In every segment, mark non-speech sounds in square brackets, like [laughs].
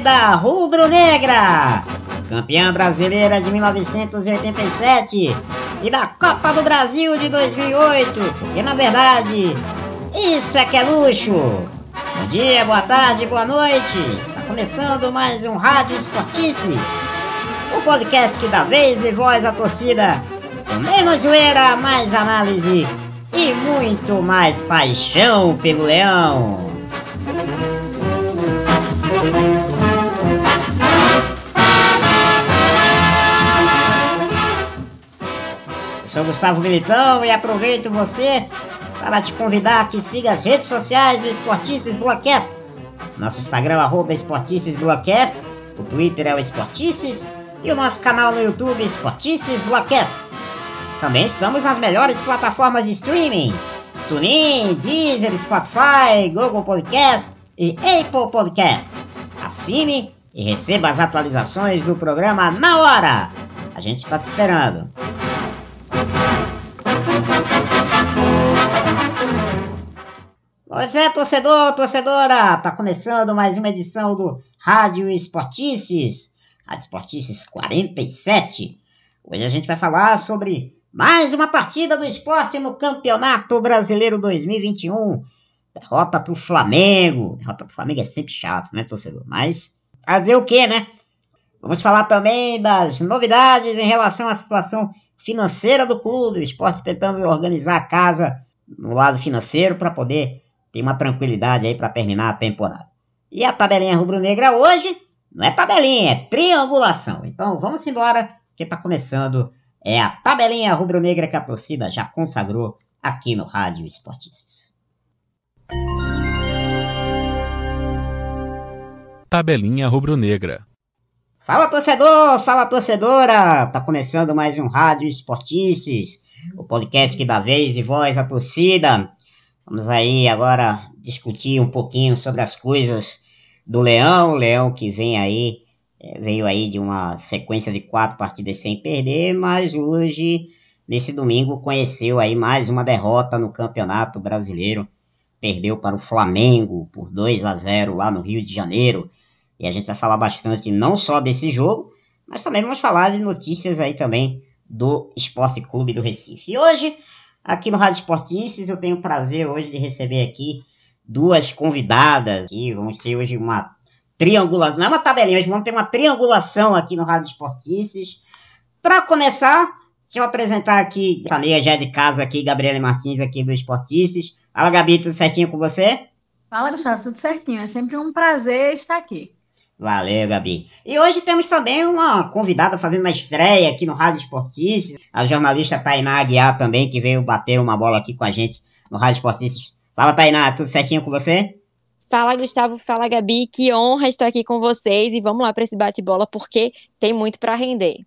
Torcida rubro-negra! Campeã brasileira de 1987 e da Copa do Brasil de 2008, porque na verdade, isso é que é luxo! Bom dia, boa tarde, boa noite! Está começando mais um Rádio Esportices, o podcast que dá vez e voz à torcida, com menos zoeira, mais análise e muito mais paixão pelo leão. Sou Gustavo Militão e aproveito você para te convidar que siga as redes sociais do Esportices Broadcast. Nosso Instagram é Esportices Broadcast, o Twitter é o Esportices e o nosso canal no YouTube Esportices Broadcast. Também estamos nas melhores plataformas de streaming: TuneIn, Deezer, Spotify, Google Podcast e Apple Podcast. Assine e receba as atualizações do programa na hora. A gente está te esperando. Pois é, torcedor, torcedora, tá começando mais uma edição do Rádio Esportices, Rádio Esportices 47. Hoje a gente vai falar sobre mais uma partida do esporte no Campeonato Brasileiro 2021. Derrota pro Flamengo. Derrota pro Flamengo é sempre chato, né, torcedor? Mas fazer o que, né? Vamos falar também das novidades em relação à situação financeira do clube. O esporte tentando organizar a casa no lado financeiro para poder ter uma tranquilidade aí para terminar a temporada. E a tabelinha rubro-negra hoje não é tabelinha, é triangulação. Então vamos embora, que está começando é a tabelinha rubro-negra que a torcida já consagrou aqui no Rádio Esportistas. Tabelinha rubro-negra. Fala torcedor, fala torcedora! Tá começando mais um Rádio Esportices, o podcast que dá vez e voz à torcida. Vamos aí agora discutir um pouquinho sobre as coisas do Leão, o Leão que vem aí, é, veio aí de uma sequência de quatro partidas sem perder, mas hoje, nesse domingo, conheceu aí mais uma derrota no Campeonato Brasileiro. Perdeu para o Flamengo por 2 a 0 lá no Rio de Janeiro. E a gente vai falar bastante não só desse jogo, mas também vamos falar de notícias aí também do Esporte Clube do Recife. E hoje Aqui no Rádio Esportistas eu tenho o prazer hoje de receber aqui duas convidadas. E vamos ter hoje uma triangulação, não é uma tabelinha, hoje vamos ter uma triangulação aqui no Rádio Esportistas. Para começar, deixa eu apresentar aqui, a meia já de casa aqui, Gabriela Martins aqui do Esportistas. Fala Gabi, tudo certinho com você? Fala Gustavo, tudo certinho, é sempre um prazer estar aqui. Valeu, Gabi. E hoje temos também uma convidada fazendo uma estreia aqui no Rádio Esportistas, a jornalista Tainá Aguiar também, que veio bater uma bola aqui com a gente no Rádio Esportistas. Fala, Tainá, tudo certinho com você? Fala, Gustavo. Fala, Gabi. Que honra estar aqui com vocês e vamos lá para esse bate-bola, porque tem muito para render.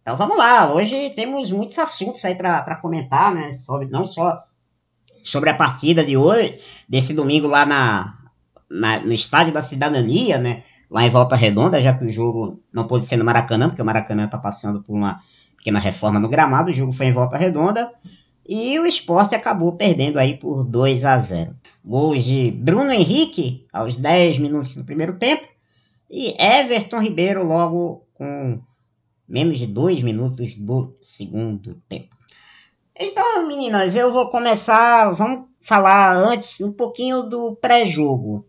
Então vamos lá. Hoje temos muitos assuntos aí para comentar, né? Sobre, não só sobre a partida de hoje, desse domingo lá na, na no Estádio da Cidadania, né? Lá em Volta Redonda, já que o jogo não pôde ser no Maracanã, porque o Maracanã está passando por uma pequena reforma no gramado, o jogo foi em Volta Redonda, e o esporte acabou perdendo aí por 2 a 0. Gols de Bruno Henrique aos 10 minutos do primeiro tempo, e Everton Ribeiro logo com menos de 2 minutos do segundo tempo. Então, meninas, eu vou começar, vamos falar antes um pouquinho do pré-jogo.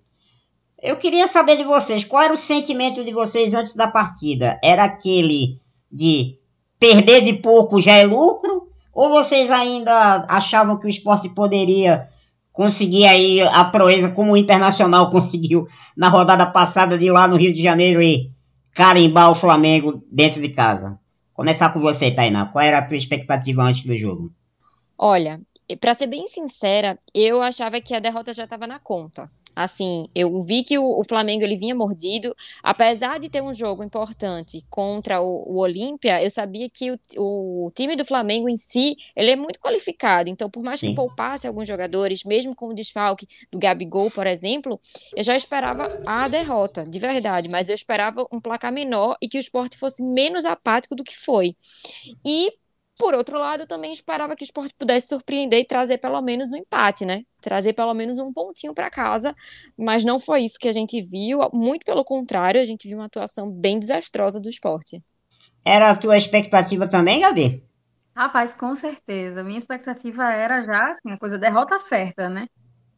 Eu queria saber de vocês, qual era o sentimento de vocês antes da partida? Era aquele de perder de pouco já é lucro? Ou vocês ainda achavam que o esporte poderia conseguir aí a proeza como o Internacional [laughs] conseguiu na rodada passada de lá no Rio de Janeiro e carimbar o Flamengo dentro de casa? Começar com você, Tainá. Qual era a tua expectativa antes do jogo? Olha, para ser bem sincera, eu achava que a derrota já estava na conta. Assim, eu vi que o, o, Flamengo ele vinha mordido, apesar de ter um jogo importante contra o, o Olímpia, eu sabia que o, o, time do Flamengo em si, ele é muito qualificado, então por mais Sim. que poupasse alguns jogadores, mesmo com o desfalque do Gabigol, por exemplo, eu já esperava a derrota, de verdade, mas eu esperava um placar menor e que o esporte fosse menos apático do que foi. E Por outro lado, eu também esperava que o esporte pudesse surpreender e trazer pelo menos um empate, né? Trazer pelo menos um pontinho para casa, mas não foi isso que a gente viu. Muito pelo contrário, a gente viu uma atuação bem desastrosa do esporte. Era a tua expectativa também, Gabi? Rapaz, com certeza. Minha expectativa era já assim, a coisa derrota certa, né?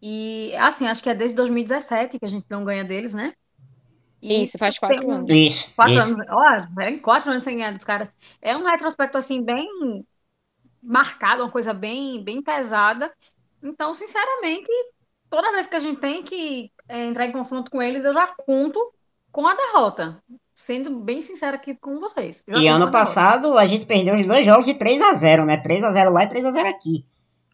E assim, acho que é desde 2017 que a gente não ganha deles, né? E isso, faz quatro tem, anos. Isso. Quatro isso. anos. Olha, quatro anos sem ganhar dos caras. É um retrospecto assim, bem marcado, uma coisa bem, bem pesada. Então, sinceramente, toda vez que a gente tem que é, entrar em confronto com eles, eu já conto com a derrota. Sendo bem sincera aqui com vocês. E ano passado a gente perdeu os dois jogos de 3 a 0 né? 3 a 0 lá e 3 a 0 aqui.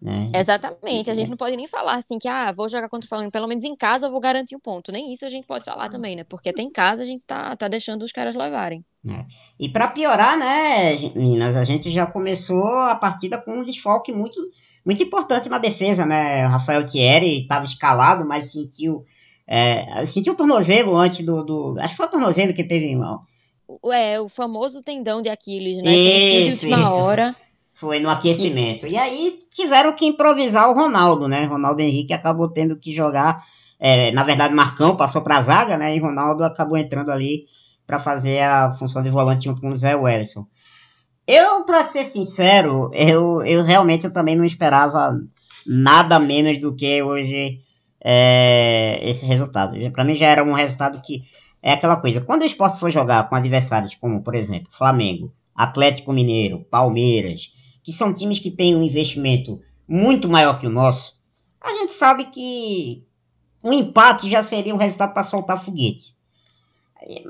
Né? Exatamente. A gente não pode nem falar assim que, ah, vou jogar contra o Flamengo, pelo menos em casa eu vou garantir um ponto. Nem isso a gente pode falar também, né? Porque até em casa a gente tá, tá deixando os caras levarem. É. E para piorar, né, meninas, a gente já começou a partida com um desfalque muito, muito importante na defesa, né? O Rafael Thierry estava escalado, mas sentiu é, sentiu o tornozelo antes do, do, Acho que foi o tornozelo que teve irmão. É, o famoso tendão de Aquiles, né? Sentiu de última isso. hora. Foi no aquecimento. E... e aí tiveram que improvisar o Ronaldo, né? Ronaldo Henrique acabou tendo que jogar. É, na verdade, Marcão passou para a zaga, né? E Ronaldo acabou entrando ali para fazer a função de volante junto com o Zé Wellison. Eu, para ser sincero, eu, eu realmente eu também não esperava nada menos do que hoje é, esse resultado. Para mim já era um resultado que é aquela coisa. Quando o esporte for jogar com adversários como, por exemplo, Flamengo, Atlético Mineiro, Palmeiras, que são times que têm um investimento muito maior que o nosso, a gente sabe que um empate já seria um resultado para soltar foguete.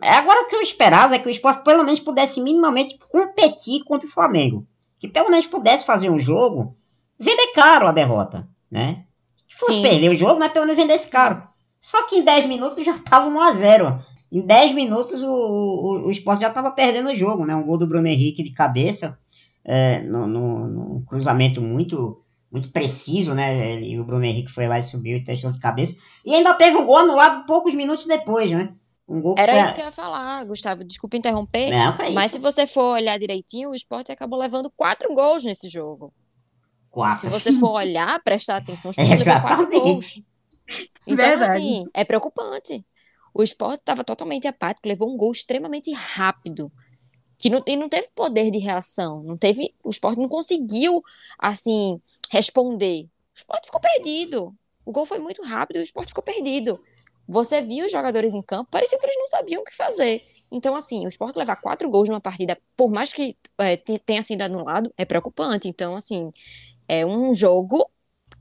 Agora o que eu esperava é que o esporte pelo menos pudesse minimamente competir contra o Flamengo. Que pelo menos pudesse fazer um jogo, vender caro a derrota, né? fosse Sim. perder o jogo, mas pelo menos vendesse caro. Só que em 10 minutos já estava 1 a 0 Em 10 minutos o, o, o Sport já estava perdendo o jogo, né? Um gol do Bruno Henrique de cabeça, é, no, no, no, cruzamento muito muito preciso, né? E o Bruno Henrique foi lá e subiu e testou de cabeça. E ainda teve um gol anulado poucos minutos depois, né? Um gol Era foi... isso que eu ia falar, Gustavo. Desculpa interromper. Não, mas se você for olhar direitinho, o Sport acabou levando quatro gols nesse jogo. Quatro. Se você for olhar, prestar atenção, o [laughs] Sport levou quatro gols. Então, Verdade. assim, é preocupante. O Sport estava totalmente apático, levou um gol extremamente rápido. Que não, não teve poder de reação. Não teve. O Sport não conseguiu, assim, responder. O Sport ficou perdido. O gol foi muito rápido e o Sport ficou perdido. Você viu os jogadores em campo, parecia que eles não sabiam o que fazer. Então, assim, o Sport levar quatro gols numa partida, por mais que é, tenha sido anulado, é preocupante. Então, assim, é um jogo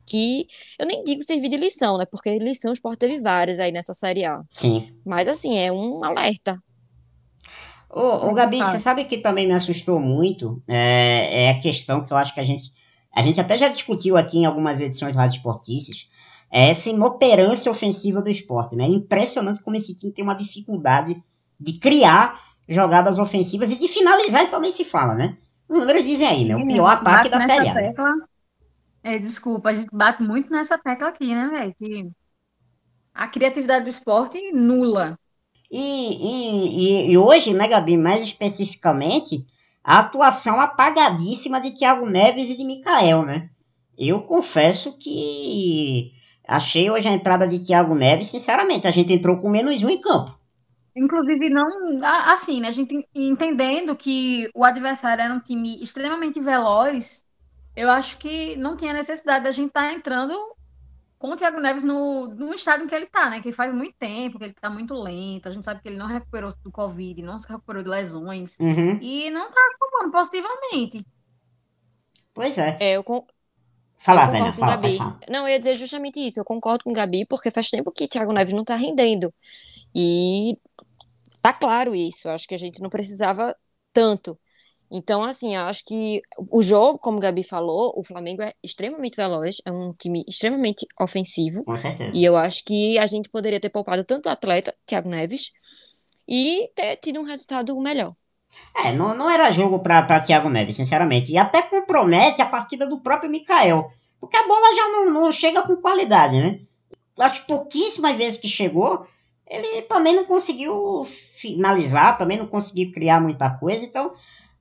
que eu nem digo servir de lição, né? Porque lição o Sport teve várias aí nessa Série A. Sim. Mas assim, é um alerta. Ô, ô Gabi, você sabe que também me assustou muito? É, é, a questão que eu acho que a gente. A gente até já discutiu aqui em algumas edições do Rádio Esportistas. É essa inoperância ofensiva do esporte, né? É impressionante como esse time tem uma dificuldade de criar jogadas ofensivas e de finalizar, então nem se fala, né? Os números dizem aí, Sim, né? O pior ataque da Série A. Tecla, é, desculpa, a gente bate muito nessa tecla aqui, né, velho? Que a criatividade do esporte nula. E, e, e, hoje, né, Gabi, mais especificamente, a atuação apagadíssima de Thiago Neves e de Mikael, né? Eu confesso que achei hoje a entrada de Thiago Neves, sinceramente, a gente entrou com menos um em campo. Inclusive, não. Assim, né? A gente entendendo que o adversário era um time extremamente veloz, eu acho que não tinha necessidade da gente estar tá entrando com o Thiago Neves no, no estado em que ele está, né? Que faz muito tempo, que ele está muito lento. A gente sabe que ele não recuperou do Covid, não se recuperou de lesões. Uhum. E não está atuando positivamente. Pois é. é eu, con... Fala, eu concordo com o Gabi. Não, eu ia dizer justamente isso. Eu concordo com o Gabi, porque faz tempo que Thiago Neves não está rendendo. E tá claro isso. Acho que a gente não precisava tanto. Então, assim, eu acho que o jogo, como o Gabi falou, o Flamengo é extremamente veloz, é um time extremamente ofensivo. Com certeza. E eu acho que a gente poderia ter poupado tanto o atleta, Thiago Neves, e ter tido um resultado melhor. É, não, não era jogo para Thiago Neves, sinceramente. E até compromete a partida do próprio Mikael. Porque a bola já não, não chega com qualidade, né? As pouquíssimas vezes que chegou, ele também não conseguiu finalizar, também não conseguiu criar muita coisa. Então,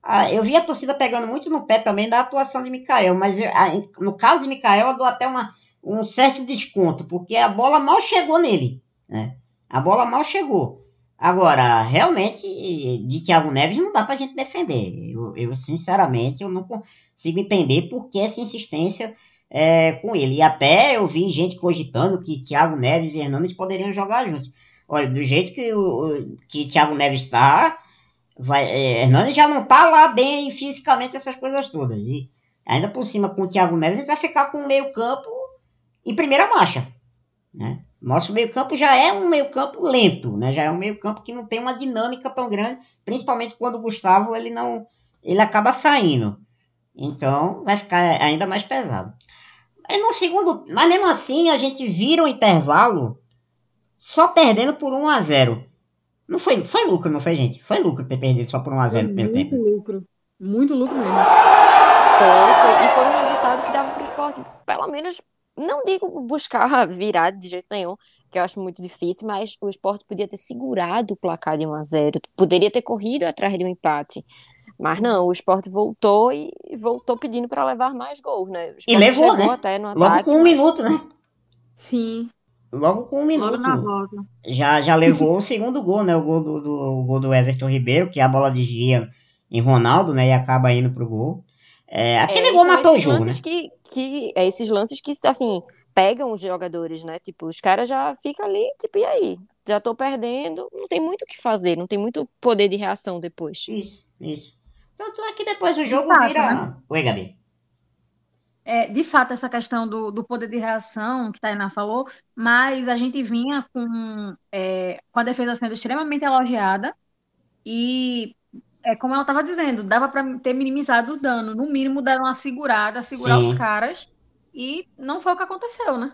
ah, eu vi a torcida pegando muito no pé também da atuação de Mikael, mas eu, ah, no caso de Mikael, eu dou até uma, um certo desconto, porque a bola mal chegou nele. Né? A bola mal chegou. Agora, realmente, de Thiago Neves não dá pra gente defender. Eu, eu sinceramente, eu não consigo entender por que essa insistência é, com ele. E até eu vi gente cogitando que Thiago Neves e Hernandes poderiam jogar juntos. Olha, do jeito que, o, que Thiago Neves está, vai, é, Hernandes já não tá lá bem fisicamente, essas coisas todas. E ainda por cima com o Thiago Neves, a gente vai ficar com o meio campo em primeira marcha. Né? Nosso meio-campo já é um meio-campo lento, né? Já é um meio-campo que não tem uma dinâmica tão grande, principalmente quando o Gustavo ele não ele acaba saindo. Então vai ficar ainda mais pesado. E no segundo, mas mesmo assim a gente vira o intervalo só perdendo por 1 a 0. Não foi, foi lucro, não foi, gente? Foi lucro ter perdido só por 1 a 0 no primeiro muito tempo. Muito lucro. Muito lucro mesmo. Foi, foi, e foi um resultado que dava para o esporte, pelo menos não digo buscar [laughs] virar de jeito nenhum, que eu acho muito difícil, mas o esporte podia ter segurado o placar de 1 a 0 poderia ter corrido atrás de um empate. Mas não, o esporte voltou e voltou pedindo para levar mais gols, né? E levou, né? Até no Logo ataque, com um mas... minuto, né? Sim. Logo com um minuto. Logo na volta. Já, já levou o segundo gol, né? O gol do, do, o gol do Everton Ribeiro, que a bola desvia em Ronaldo, né? E acaba indo pro gol. É, aquele É, gol matou o jogo, né? lances que, que é esses lances que assim pegam os jogadores, né? Tipo, os caras já ficam ali, tipo, e aí? Já tô perdendo, não tem muito o que fazer, não tem muito poder de reação depois. Isso, isso. Tanto é que depois o jogo vira. né? Oi, Gabi. É, de fato, essa questão do, do poder de reação que Tainá falou, mas a gente vinha com, é, com a defesa sendo extremamente elogiada e, é, como ela estava dizendo, dava para ter minimizado o dano, no mínimo dar uma segurada, segurar Sim. os caras, e não foi o que aconteceu, né?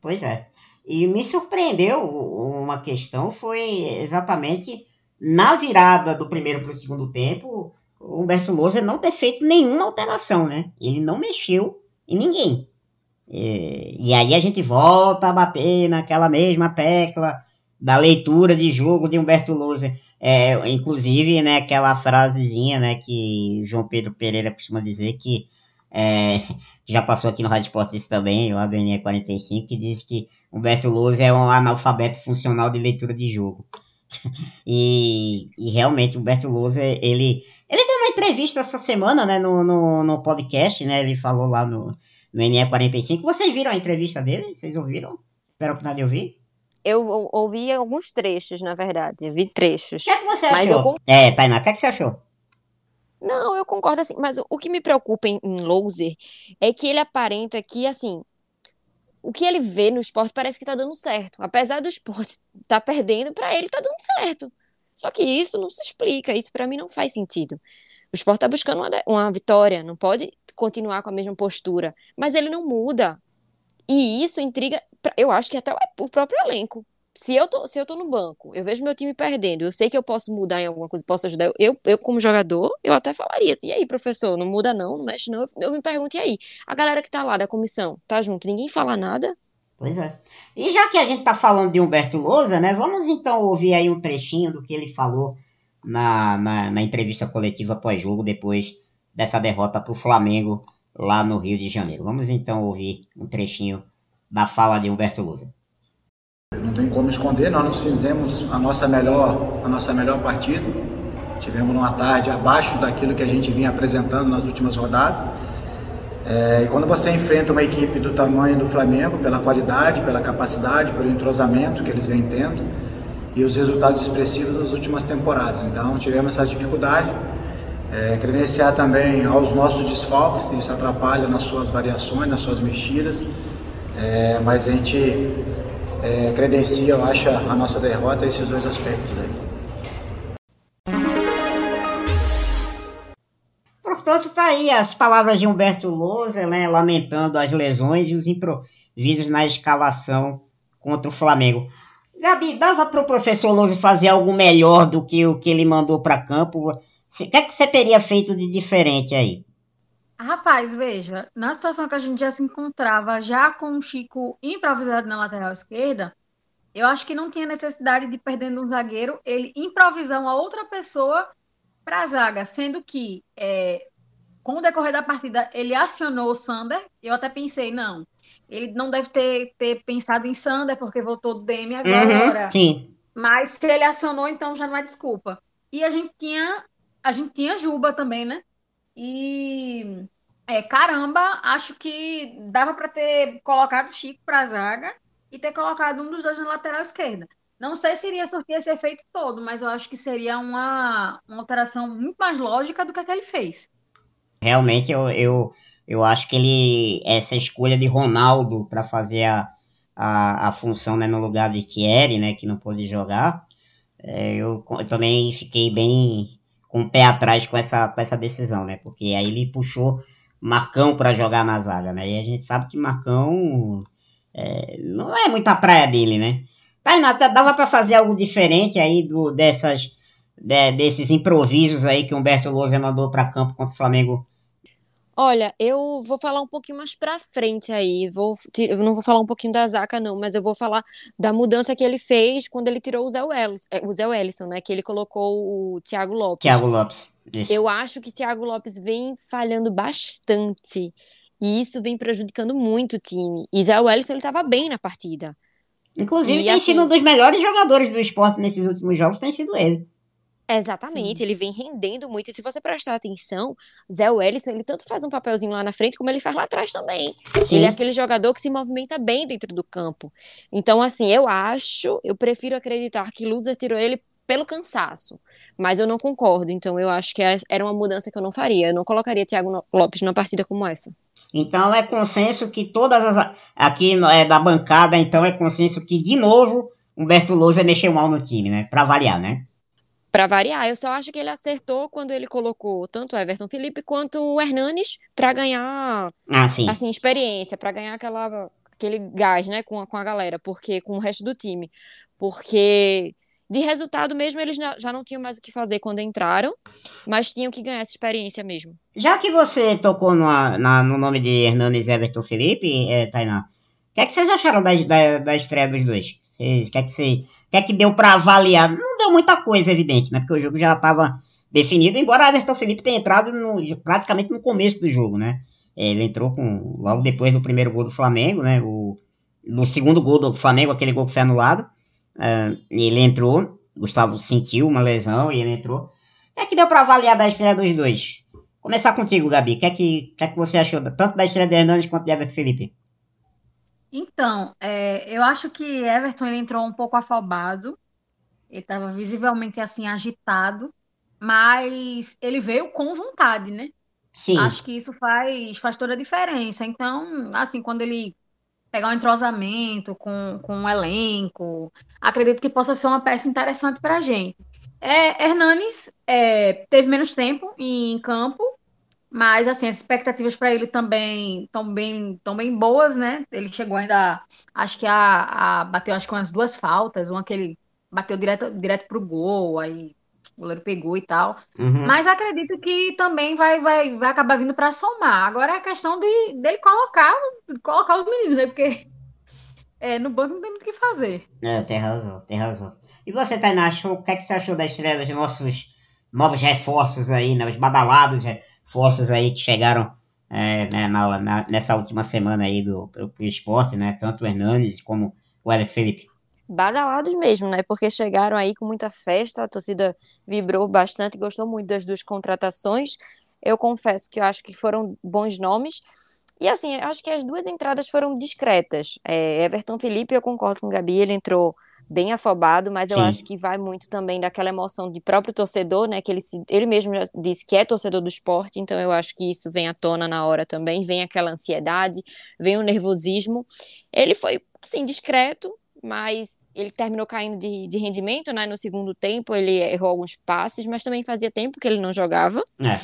Pois é. E me surpreendeu uma questão, foi exatamente na virada do primeiro para o segundo tempo, o Humberto Lousa não ter feito nenhuma alteração, né? Ele não mexeu em ninguém. É, e aí a gente volta a bater naquela mesma tecla da leitura de jogo de Humberto Lousa. É, inclusive, né, aquela frasezinha, né, que João Pedro Pereira costuma dizer que é, já passou aqui no Rádio Esportes também, o ABNE 45, que diz que Humberto Lousa é um analfabeto funcional de leitura de jogo. [laughs] e, e realmente, Humberto Lousa, ele, ele deu uma entrevista essa semana, né, no, no, no podcast, né, ele falou lá no, no NE45. Vocês viram a entrevista dele? Vocês ouviram? Espero que nada de ouvir. Eu ou- ouvi alguns trechos, na verdade, eu vi trechos. O que é que você Mas achou? eu É, Tainá, o que é que você achou? Não, eu concordo assim, mas o- que me preocupa em, em Louser é que ele aparenta que, assim, o que ele vê no esporte parece que tá dando certo. Apesar do esporte estar [laughs] perdendo, pra ele tá dando certo. Só que isso não se explica, isso pra mim não faz sentido. O esporte tá buscando uma, uma vitória, não pode continuar com a mesma postura, mas ele não muda. E isso intriga, eu acho que até o próprio elenco. Se eu tô, se eu tô no banco, eu vejo meu time perdendo, eu sei que eu posso mudar em alguma coisa, posso ajudar. Eu, eu como jogador, eu até falaria, e aí, professor, não muda não, não mexe não. Eu, eu me pergunto, e aí? A galera que tá lá da comissão, tá junto, ninguém fala nada? Pois é. E já que a gente tá falando de Humberto Lousa, né, vamos então ouvir aí um trechinho do que ele falou na, na, na entrevista coletiva pós-jogo, depois dessa derrota pro Flamengo lá no Rio de Janeiro. Vamos então ouvir um trechinho da fala de Humberto Lousa. Não tem como esconder, nós nos fizemos a nossa melhor, a nossa melhor partida. Tivemos uma tarde abaixo daquilo que a gente vinha apresentando nas últimas rodadas. É, e quando você enfrenta uma equipe do tamanho do Flamengo, pela qualidade, pela capacidade, pelo entrosamento que eles vêm tendo e os resultados expressivos das últimas temporadas. Então tivemos essa dificuldade. É, credenciar também aos nossos desfalques, isso atrapalha nas suas variações, nas suas mexidas. É, mas a gente é, credencia, eu acho, a nossa derrota esses dois aspectos aí. Aí as palavras de Humberto Lousa, né, lamentando as lesões e os improvisos na escalação contra o Flamengo. Gabi, dava para o professor Lousa fazer algo melhor do que o que ele mandou para campo? O que, é que você teria feito de diferente aí? Rapaz, veja, na situação que a gente já se encontrava, já com o Chico improvisado na lateral esquerda, eu acho que não tinha necessidade de perdendo um zagueiro, ele improvisar uma outra pessoa para a zaga, sendo que é, com o decorrer da partida ele acionou o Sander, eu até pensei, não, ele não deve ter, ter pensado em Sander porque voltou do DM agora. Uhum, sim. Mas se ele acionou, então já não é desculpa. E a gente tinha a gente tinha Juba também, né? E é, caramba, acho que dava para ter colocado o Chico para a zaga e ter colocado um dos dois na lateral esquerda. Não sei se iria surtir esse efeito todo, mas eu acho que seria uma, uma alteração muito mais lógica do que a que ele fez. Realmente, eu, eu, eu acho que ele essa escolha de Ronaldo para fazer a, a, a função né, no lugar de Thierry, né, que não pôde jogar, é, eu, eu também fiquei bem com o pé atrás com essa, com essa decisão, né? Porque aí ele puxou Marcão para jogar na zaga, né? E a gente sabe que Marcão é, não é muita praia dele, né? Tainá, dava para fazer algo diferente aí do, dessas, de, desses improvisos aí que Humberto Lousa mandou para campo contra o Flamengo Olha, eu vou falar um pouquinho mais pra frente aí. Vou, eu não vou falar um pouquinho da Zaca, não, mas eu vou falar da mudança que ele fez quando ele tirou o Zé Wellison, é, o Zé Wellison né? Que ele colocou o Thiago Lopes. Thiago Lopes. Isso. Eu acho que Thiago Lopes vem falhando bastante. E isso vem prejudicando muito o time. E Zé Wellison, ele tava bem na partida. Inclusive, e, tem assim, sido um dos melhores jogadores do esporte nesses últimos jogos, tem sido ele. Exatamente, Sim. ele vem rendendo muito. E se você prestar atenção, Zé Wellison, ele tanto faz um papelzinho lá na frente, como ele faz lá atrás também. Sim. Ele é aquele jogador que se movimenta bem dentro do campo. Então, assim, eu acho, eu prefiro acreditar que Luzer tirou ele pelo cansaço. Mas eu não concordo. Então, eu acho que é, era uma mudança que eu não faria. Eu não colocaria Thiago Lopes numa partida como essa. Então, é consenso que todas as. Aqui é, da bancada, então, é consenso que, de novo, Humberto Lousa mexeu mal no time, né? Pra variar, né? Para variar. Eu só acho que ele acertou quando ele colocou tanto o Everton Felipe quanto o Hernanes para ganhar ah, assim experiência, para ganhar aquela aquele gás, né, com a, com a galera, porque com o resto do time, porque de resultado mesmo eles já não tinham mais o que fazer quando entraram, mas tinham que ganhar essa experiência mesmo. Já que você tocou no, na, no nome de Hernanes e Everton Felipe, é, Tainá, o que, é que vocês acharam da, da, da estreia dos dois? Vocês, que é que você que é que deu para avaliar? Não deu muita coisa, evidente, né? Porque o jogo já estava definido, embora Everton Felipe tenha entrado no, praticamente no começo do jogo, né? É, ele entrou com, logo depois do primeiro gol do Flamengo, né? O, no segundo gol do Flamengo, aquele gol que foi anulado. Uh, ele entrou, Gustavo sentiu uma lesão e ele entrou. O que é que deu para avaliar da estreia dos dois? Começar contigo, Gabi. O que é que, que, é que você achou tanto da estreia de Hernandes quanto de Everton Felipe? Então, é, eu acho que Everton ele entrou um pouco afobado, ele estava visivelmente assim agitado, mas ele veio com vontade, né? Sim. Acho que isso faz, faz toda a diferença. Então, assim, quando ele pegar um entrosamento com, com o elenco, acredito que possa ser uma peça interessante para a gente. É, Hernanes é, teve menos tempo em campo, mas, assim, as expectativas para ele também estão bem, tão bem boas, né? Ele chegou ainda, acho que a, a bateu acho que umas duas faltas, uma que ele bateu direto, direto pro gol, aí o goleiro pegou e tal. Uhum. Mas acredito que também vai, vai, vai acabar vindo para somar. Agora é a questão de, dele colocar, colocar os meninos, né? Porque é, no banco não tem muito o que fazer. É, tem razão, tem razão. E você, Tainá, o que, é que você achou da estreia dos nossos novos reforços aí, né? Os badalados, né? Forças aí que chegaram é, né, na, na, nessa última semana aí do pro esporte, né? Tanto o Hernandes como o Everton Felipe. Badalados mesmo, né? Porque chegaram aí com muita festa, a torcida vibrou bastante, gostou muito das duas contratações. Eu confesso que eu acho que foram bons nomes. E assim, acho que as duas entradas foram discretas. É, Everton Felipe, eu concordo com o Gabi, ele entrou bem afobado, mas Sim. eu acho que vai muito também daquela emoção de próprio torcedor, né? Que ele, se, ele mesmo já disse que é torcedor do esporte, então eu acho que isso vem à tona na hora também, vem aquela ansiedade, vem o nervosismo. Ele foi, assim, discreto, mas ele terminou caindo de, de rendimento, né? No segundo tempo, ele errou alguns passes, mas também fazia tempo que ele não jogava. É.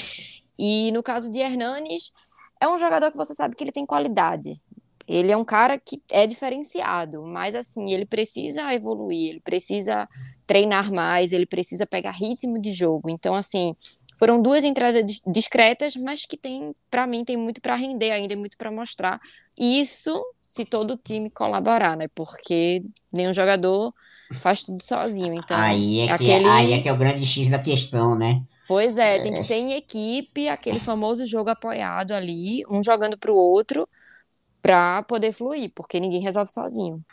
E no caso de Hernanes, é um jogador que você sabe que ele tem qualidade. Ele é um cara que é diferenciado, mas assim, ele precisa evoluir, ele precisa treinar mais, ele precisa pegar ritmo de jogo. Então, assim, foram duas entradas discretas, mas que tem, para mim, tem muito para render ainda, muito para mostrar. E isso se todo o time colaborar, né? Porque nenhum jogador faz tudo sozinho. Então, aí é, que, aquele... aí é que é o grande X da questão, né? Pois é, tem que ser em equipe, aquele famoso jogo apoiado ali, um jogando pro outro, pra poder fluir, porque ninguém resolve sozinho.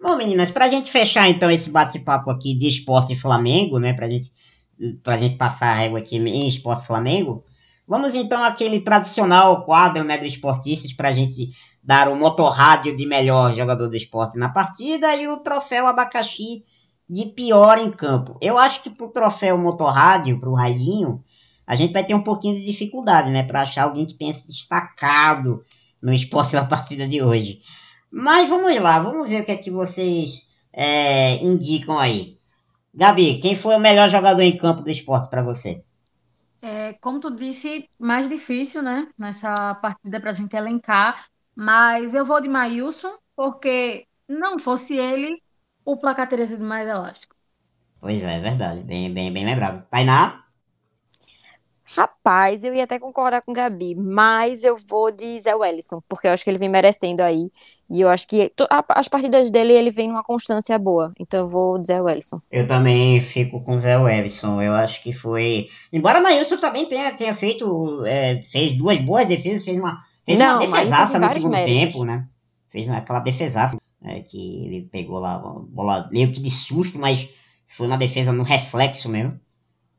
Bom, meninas, pra gente fechar então esse bate-papo aqui de esporte Flamengo, né? Pra gente, pra gente passar a régua aqui em esporte Flamengo, vamos então àquele tradicional quadro né, do Esportistas pra gente dar o motorrádio de melhor jogador do esporte na partida e o troféu abacaxi de pior em campo. Eu acho que pro troféu motorrádio, pro Raizinho, a gente vai ter um pouquinho de dificuldade, né? Pra achar alguém que tenha se destacado no esporte [laughs] na partida de hoje. Mas vamos lá, vamos ver o que é que vocês é, indicam aí. Gabi, quem foi o melhor jogador em campo do esporte para você? É, como tu disse, mais difícil, né? Nessa partida para a gente elencar. Mas eu vou de Maílson, porque não fosse ele, o placar teria sido mais elástico. Pois é, é verdade. Bem, bem, bem lembrado. Tainá? Rapaz, eu ia até concordar com o Gabi, mas eu vou de Zé Wellison, porque eu acho que ele vem merecendo aí. E eu acho que as partidas dele ele vem numa constância boa. Então eu vou de Zé Wellison. Eu também fico com Zé Wellison. Eu acho que foi. Embora o Maílson também tenha, tenha feito. É, fez duas boas defesas, fez uma, fez Não, uma defesaça no segundo méritos. tempo, né? Fez aquela defesaça né, que ele pegou lá, bola meio que de susto, mas foi uma defesa no reflexo mesmo.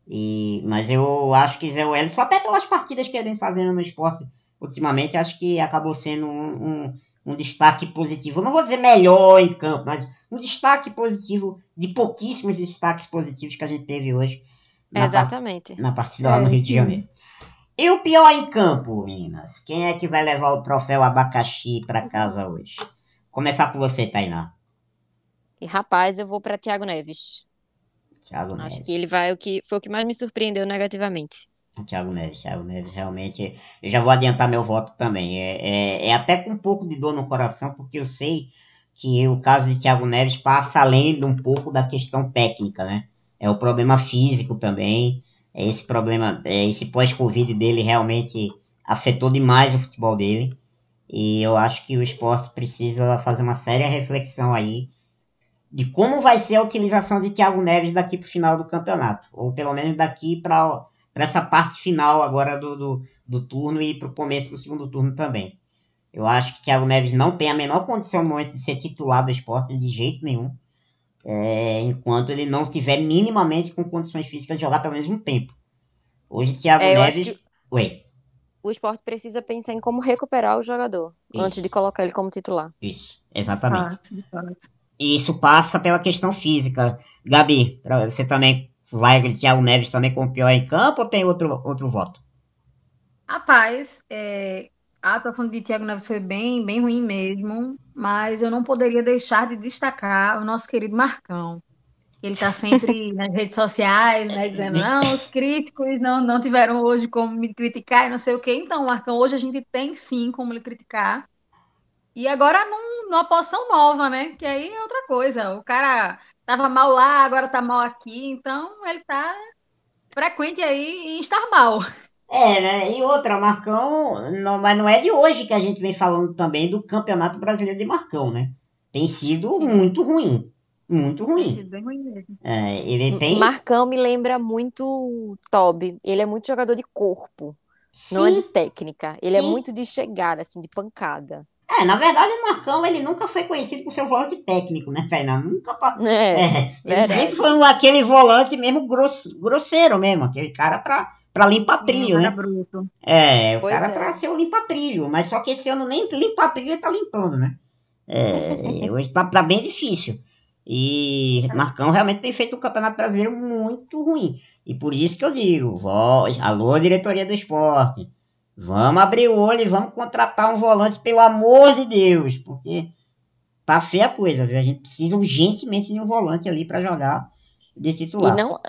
E, mas eu acho que Zé Wellison, até pelas partidas que ele vem fazendo no esporte ultimamente, acho que acabou sendo um, um, um, destaque positivo. Eu não vou dizer melhor em campo, mas um destaque positivo de pouquíssimos destaques positivos que a gente teve hoje. Na Exatamente. Part, na partida lá no Rio de Janeiro. E o pior em campo, meninas? Quem é que vai levar o troféu abacaxi para casa hoje? Começar por você, Tainá. E rapaz, eu vou para Thiago Neves. Thiago Acho Neves. que ele vai o que foi o que mais me surpreendeu negativamente. Thiago Neves, Thiago Neves, realmente. Eu já vou adiantar meu voto também. É, é, é, até com um pouco de dor no coração, porque eu sei que o caso de Thiago Neves passa além de um pouco da questão técnica, né? É o problema físico também. É esse problema, é esse pós-Covid dele realmente afetou demais o futebol dele. E eu acho que o esporte precisa fazer uma séria reflexão aí de como vai ser a utilização de Thiago Neves daqui para o final do campeonato, ou pelo menos daqui para essa parte final agora do, do, do turno e para o começo do segundo turno também. Eu acho que Thiago Neves não tem a menor condição no momento de ser titular do esporte de jeito nenhum, é, enquanto ele não tiver minimamente com condições físicas de jogar pelo menos um tempo. Hoje, Thiago é, Neves. Que... Ué. O esporte precisa pensar em como recuperar o jogador Isso. antes de colocar ele como titular. Isso, exatamente. Ah, e isso passa pela questão física. Gabi, você também vai de Thiago Neves também com o pior em campo ou tem outro, outro voto? Rapaz, é, a atuação de Thiago Neves foi bem, bem ruim mesmo, mas eu não poderia deixar de destacar o nosso querido Marcão. Ele está sempre nas redes sociais, né, dizendo, não, os críticos não, não tiveram hoje como me criticar e não sei o quê. Então, Marcão, hoje a gente tem sim como lhe criticar. E agora num, numa posição nova, né? Que aí é outra coisa. O cara tava mal lá, agora tá mal aqui, então ele tá frequente aí em estar mal. É, né? E outra, Marcão, não, mas não é de hoje que a gente vem falando também do Campeonato Brasileiro de Marcão, né? Tem sido Sim. muito ruim. Muito ruim. Tem sido bem ruim mesmo. É, ele tem... Marcão me lembra muito Toby. Ele é muito jogador de corpo. Sim. Não é de técnica. Ele é Sim. é muito de chegada, assim, de pancada. É, na verdade, o Marcão ele nunca foi conhecido por seu volante técnico, né, Fernando? Nunca. [laughs] É, é, ele sempre foi um, aquele volante mesmo gross, grosseiro mesmo, aquele cara pra, pra limpar trilho, né? Bruto. É, o pois cara é. pra ser um limpa-trilho, mas só que esse ano nem limpar-trilho ele tá limpando, né? É, [laughs] hoje tá, tá bem difícil. E Marcão realmente tem feito um campeonato brasileiro muito ruim. E por isso que eu digo, voz, alô, diretoria do esporte Vamos abrir o olho e vamos contratar um volante, pelo amor de Deus, porque tá feia a coisa, viu? A gente precisa urgentemente de um volante ali para jogar de titular. E não,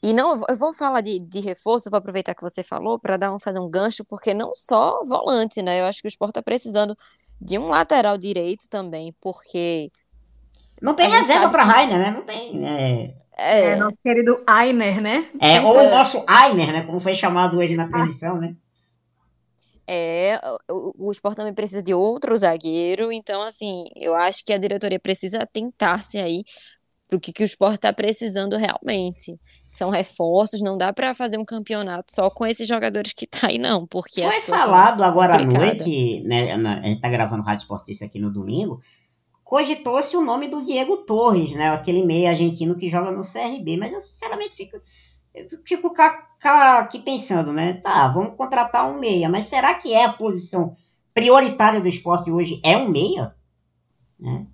e não, eu vou falar de, de reforço, vou aproveitar que você falou para dar um, fazer um gancho, porque não só volante, né? Eu acho que o Sport tá precisando de um lateral direito também, porque. Não tem reserva para que... Rainer, né? Não tem. É... É, é nosso querido Ainer, né? É, ou o nosso Ainer, né? Como foi chamado hoje na transmissão, né? É, o, o Sport também precisa de outro zagueiro, então, assim, eu acho que a diretoria precisa tentar-se aí para o que, que o esporte está precisando realmente. São reforços, não dá para fazer um campeonato só com esses jogadores que tá aí, não, porque Foi falado é agora à complicada. noite, né, a gente tá gravando Rádio Esportista aqui no domingo, cogitou-se o nome do Diego Torres, né, aquele meia argentino que joga no CRB, mas eu sinceramente fico, eu fico aqui pensando, né, tá, vamos contratar um meia, mas será que é a posição prioritária do esporte hoje é um meia? Né?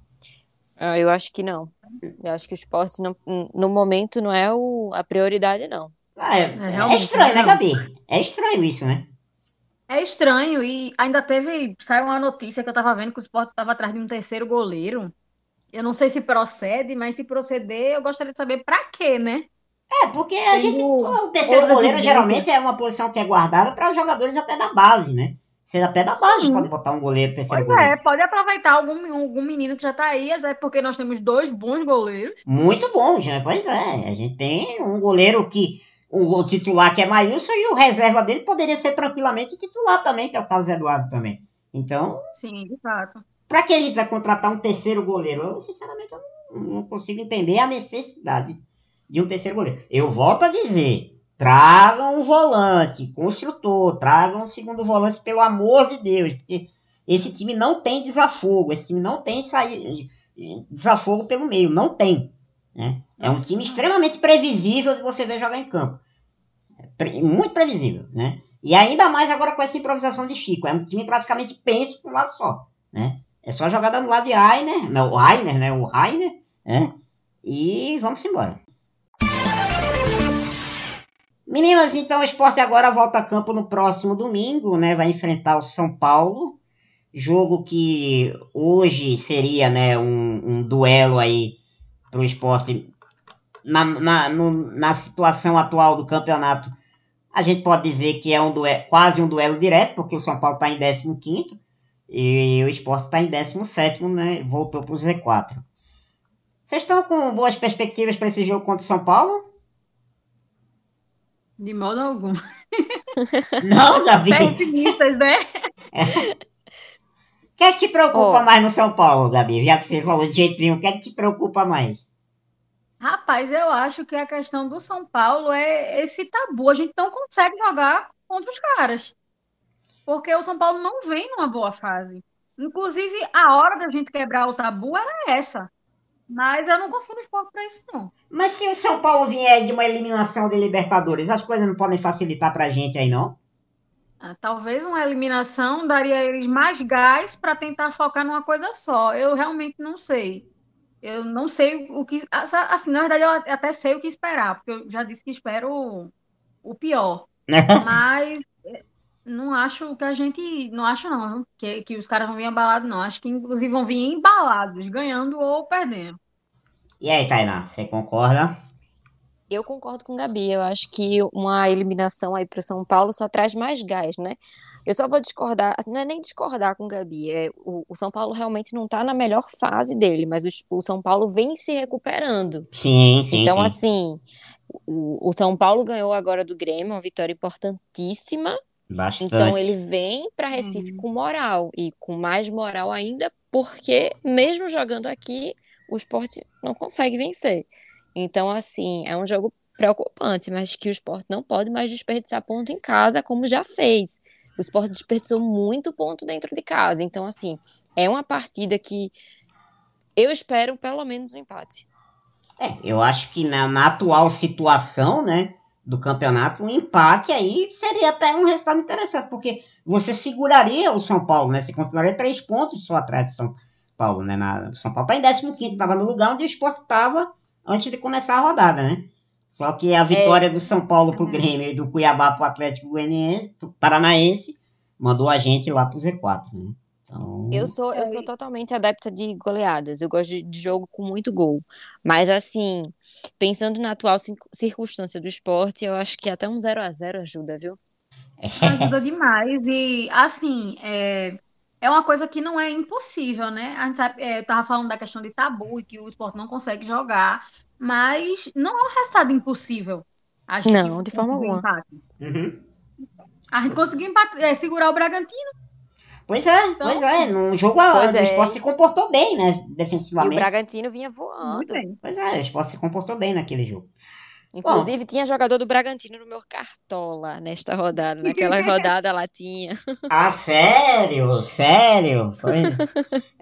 Ah, eu acho que não. Eu acho que o esporte, não, no momento, não é o, a prioridade, não. Ah, é, É, é estranho, né, não. Gabi? É estranho isso, né? É estranho e ainda teve, saiu uma notícia que eu tava vendo que o Sport tava atrás de um terceiro goleiro. Eu não sei se procede, mas se proceder, eu gostaria de saber pra quê, né? É, porque a Tendo gente, o terceiro goleiro ideias. geralmente é uma posição que é guardada para os jogadores até da base, né? Você até da base Sim. pode botar um goleiro, terceiro Pois goleiro. é, pode aproveitar algum, algum menino que já tá aí, até porque nós temos dois bons goleiros. Muito bom, né? Pois é. A gente tem um goleiro que. O, o titular que é Maílson e o reserva dele poderia ser tranquilamente titular também, que é o Carlos Eduardo também. Então, Sim, de fato. pra que a gente vai contratar um terceiro goleiro? Eu, sinceramente, eu não, não consigo entender a necessidade de um terceiro goleiro. Eu volto a dizer. Tragam um volante, construtor, tragam um segundo volante, pelo amor de Deus, porque esse time não tem desafogo, esse time não tem sair, desafogo pelo meio, não tem. Né? É um time extremamente previsível de você ver jogar em campo. É pre- muito previsível, né? E ainda mais agora com essa improvisação de Chico. É um time praticamente penso para um lado só, né? É só jogada no lado de Ainer, não, o Ainer, né? O Rainer, né? E vamos embora. Meninas, então o esporte agora volta a campo no próximo domingo, né? Vai enfrentar o São Paulo. Jogo que hoje seria né, um, um duelo aí para o esporte na, na, no- na situação atual do campeonato. A gente pode dizer que é um duelo, quase um duelo direto, porque o São Paulo está em 15 e o esporte está em 17, né? Voltou para o Z4. Vocês estão com boas perspectivas para esse jogo contra o São Paulo? De modo algum. Não, Gabi? Pessimistas, né? O que é que te preocupa Ó. mais no São Paulo, Gabi? Já que você falou de jeito nenhum, o que é que te preocupa mais? Rapaz, eu acho que a questão do São Paulo é esse tabu. A gente não consegue jogar contra os caras. Porque o São Paulo não vem numa boa fase. Inclusive, a hora da gente quebrar o tabu era essa. Mas eu não confio no esporte pra isso, não. Mas se o São Paulo vier de uma eliminação de Libertadores, as coisas não podem facilitar pra gente aí, não? Ah, Talvez uma eliminação daria a eles mais gás para tentar focar numa coisa só. Eu realmente não sei. Eu não sei o que. Assim, na verdade, eu até sei o que esperar, porque eu já disse que espero o, pior. [laughs] Mas eh, não acho que a gente. Não acho, não, que, que os caras vão vir embalados, não. Acho que, inclusive, vão vir embalados, ganhando ou perdendo. E aí, Tainá, você concorda? Eu concordo com o Gabi. Eu acho que uma eliminação aí para o São Paulo só traz mais gás, né? Eu só vou discordar, assim, não é nem discordar com o Gabi, é, o, o São Paulo realmente não está na melhor fase dele, mas o, o São Paulo vem se recuperando. Sim, sim, Então, sim. assim, o, o São Paulo ganhou agora do Grêmio, uma vitória importantíssima. Bastante. Então, ele vem para Recife com moral e com mais moral ainda, porque mesmo jogando aqui, o esporte não consegue vencer. Então, assim, é um jogo preocupante, mas que o esporte não pode mais desperdiçar ponto em casa, como já fez. O esporte desperdiçou muito ponto dentro de casa. Então, assim, é uma partida que eu espero pelo menos um empate. É, eu acho que na, na atual situação, né, do campeonato, um empate aí seria até um resultado interessante, porque você seguraria o São Paulo, né? Você continuaria três pontos só atrás de São Paulo, né? Na, São Paulo tá em 15 estava no lugar onde o Sport estava antes de começar a rodada, né? Só que a vitória do São Paulo pro Grêmio e do Cuiabá pro Atlético Goianiense, pro Paranaense, mandou a gente lá pro Z4, né? Então, Eu sou, eu sou totalmente adepta de goleadas. Eu gosto de, de jogo com muito gol. Mas, assim, pensando na atual circunstância do esporte, eu acho que até um 0 a 0 ajuda, viu? Ajuda demais. E, assim, é, é uma coisa que não é impossível, né? A gente sabe, é, eu tava falando da questão de tabu e que o esporte não consegue jogar, mas não é um resultado impossível. A gente Não, de forma alguma. empate. Uhum. A gente conseguiu empate- é, segurar o Bragantino. Pois é, Então, pois é. No jogo o é. esporte se comportou bem, né? E o Defensivamente. Bragantino vinha Muito voando. bem. Pois é, o esporte se comportou bem naquele jogo. Inclusive, tinha jogador do Bragantino no meu cartola nesta rodada. Naquela [laughs] rodada lá tinha. Ah, sério? Sério? Foi?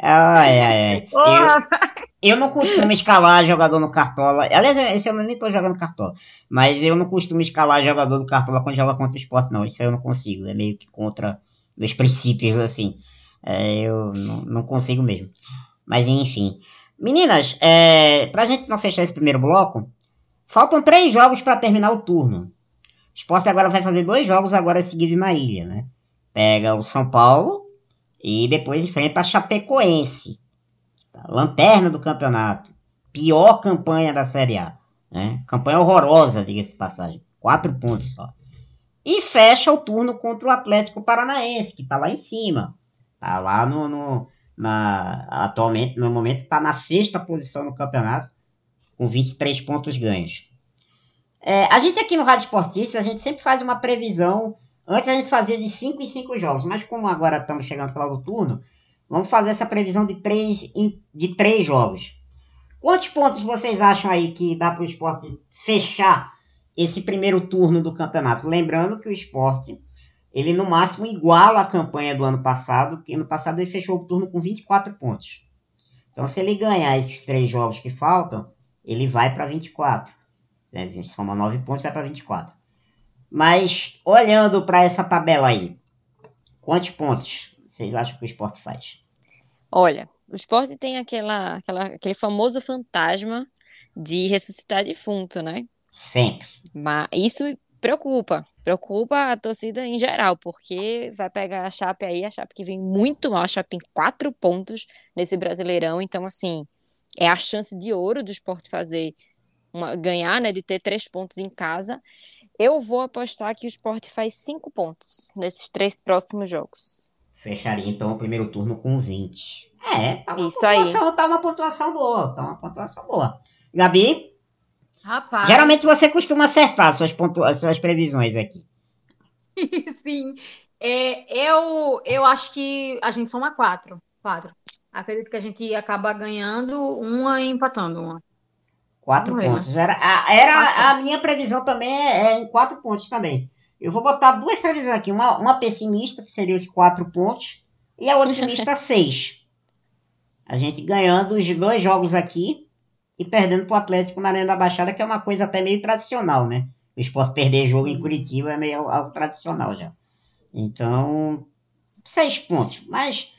Ai, ai, ai. [laughs] Eu, eu não costumo escalar jogador no Cartola. Aliás, esse ano eu nem tô jogando Cartola. Mas eu não costumo escalar jogador do Cartola quando joga contra o esporte, não. Isso eu não consigo. É meio que contra meus princípios, assim. É, eu não, não consigo mesmo. Mas enfim. Meninas, é, pra gente não fechar esse primeiro bloco, faltam três jogos para terminar o turno. O esporte agora vai fazer dois jogos agora seguidos na ilha, né? Pega o São Paulo e depois enfrenta a Chapecoense. Lanterna do campeonato. Pior campanha da Série A. Né? Campanha horrorosa, diga-se de passagem. Quatro pontos só. E fecha o turno contra o Atlético Paranaense, que tá lá em cima. Tá lá no. no- na, atualmente, no momento, tá na sexta posição no campeonato, com 23 pontos ganhos. É, a gente aqui no Rádio Esportista, a gente sempre faz uma previsão. Antes a gente fazia de 5 em 5 jogos, mas como agora estamos chegando final do turno, vamos fazer essa previsão de 3 de três jogos. Quantos pontos vocês acham aí que dá para o esporte fechar esse primeiro turno do campeonato? Lembrando que o esporte, ele no máximo iguala a campanha do ano passado, que ano passado ele fechou o turno com 24 pontos. Então, se ele ganhar esses três jogos que faltam, ele vai para 24. Né? Soma 9 pontos, vai para 24. Mas, olhando para essa tabela aí, quantos pontos vocês acham que o esporte faz? Olha, o esporte tem aquela, aquela, aquele famoso fantasma de ressuscitar defunto, né? Sempre. Mas isso preocupa. Preocupa a torcida em geral, porque vai pegar a Chape aí, a Chape que vem muito mal, a Chape tem quatro pontos nesse Brasileirão, então assim, é a chance de ouro do esporte fazer uma, ganhar, né, de ter três pontos em casa. Eu vou apostar que o esporte faz cinco pontos nesses três próximos jogos. Fecharia então o primeiro turno com 20. É, tá uma Isso aí. tá uma pontuação boa, tá uma pontuação boa. Gabi, rapaz. geralmente você costuma acertar suas, pontua suas previsões aqui. [laughs] Sim. É, eu, eu acho que a gente soma quatro. Quatro. Acredito que a gente acaba ganhando uma e empatando uma. Quatro Vamos ver, pontos. Era, a, era Quatro. a minha previsão também é, é em quatro pontos também. Eu vou botar duas previsões aqui. Uma, uma pessimista, que seria os quatro pontos, e a otimista, [laughs] seis. A gente ganhando os dois jogos aqui e perdendo pro Atlético na Arena da Baixada, que é uma coisa até meio tradicional, né? O esporte perder jogo em Curitiba é meio algo tradicional já. Então, seis pontos. Mas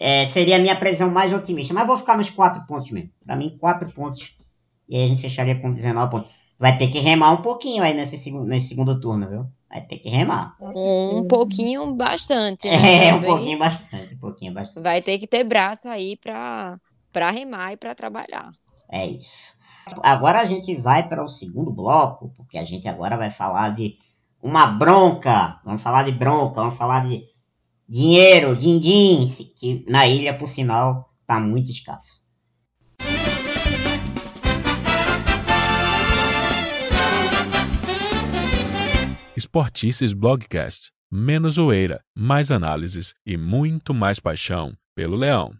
é, seria a minha previsão mais otimista. Mas vou ficar nos quatro pontos mesmo. Para mim, quatro pontos. E aí a gente fecharia com 19 pontos. Vai ter que remar um pouquinho aí nesse, nesse segundo turno, viu? Vai ter que remar. Um pouquinho bastante, né? [laughs] É, um pouquinho bastante, um pouquinho bastante. Vai ter que ter braço aí pra, pra remar e pra trabalhar. É isso. Agora a gente vai para o segundo bloco, porque a gente agora vai falar de uma bronca. Vamos falar de bronca, vamos falar de dinheiro, din-din, que na ilha, por sinal, tá muito escasso. Esportices Blogcast. Menos zoeira, mais análises e muito mais paixão pelo Leão.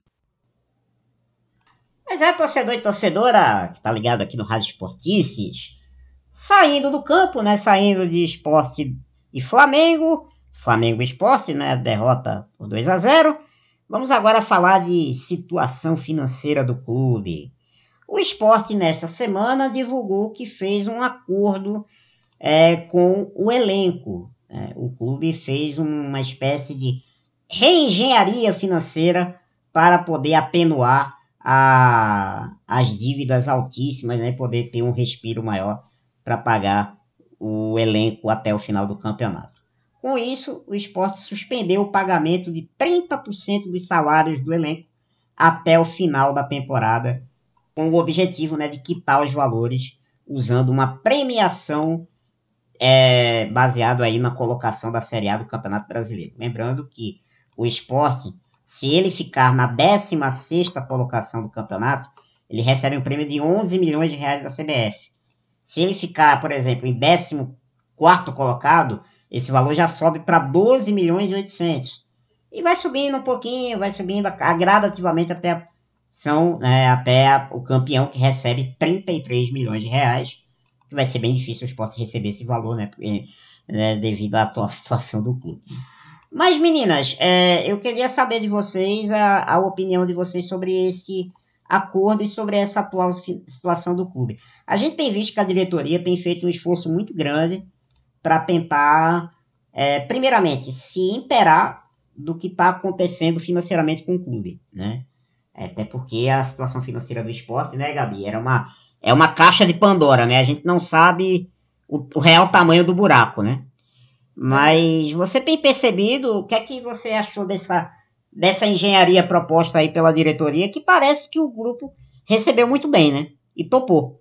Mas é, torcedor e torcedora que tá ligado aqui no Rádio Esportices, saindo do campo, né? Saindo de esporte e Flamengo, Flamengo Esporte, né? Derrota por 2 a 0 Vamos agora falar de situação financeira do clube. O esporte, nesta semana, divulgou que fez um acordo é, com o elenco. né? o clube fez uma espécie de reengenharia financeira para poder atenuar a- as dívidas altíssimas, né? Poder ter um respiro maior para pagar o elenco até o final do campeonato. Com isso, o esporte suspendeu o pagamento de 30% dos salários do elenco até o final da temporada, com o objetivo né, de quitar os valores usando uma premiação é, baseado aí na colocação da Série A do Campeonato Brasileiro. Lembrando que o esporte, se ele ficar na 16ª colocação do campeonato, ele recebe um prêmio de 11 milhões de reais da CBF. Se ele ficar, por exemplo, em 14º colocado, esse valor já sobe para 12 milhões e 800. E vai subindo um pouquinho, vai subindo gradativamente até, são, né, até o campeão que recebe 33 milhões de reais. Que vai ser bem difícil o esporte receber esse valor, né? Porque, né devido à atual [laughs] situação do clube. Mas, meninas, é, eu queria saber de vocês a, a opinião de vocês sobre esse acordo e sobre essa atual situação do clube. A gente tem visto que a diretoria tem feito um esforço muito grande para tentar, é, primeiramente, se imperar do que está acontecendo financeiramente com o clube, né? Até porque a situação financeira do esporte, né, Gabi, era uma, é uma caixa de Pandora, né? A gente não sabe o, o real tamanho do buraco, né? Mas você tem percebido o que é que você achou dessa, dessa engenharia proposta aí pela diretoria, que parece que o grupo recebeu muito bem, né? E topou.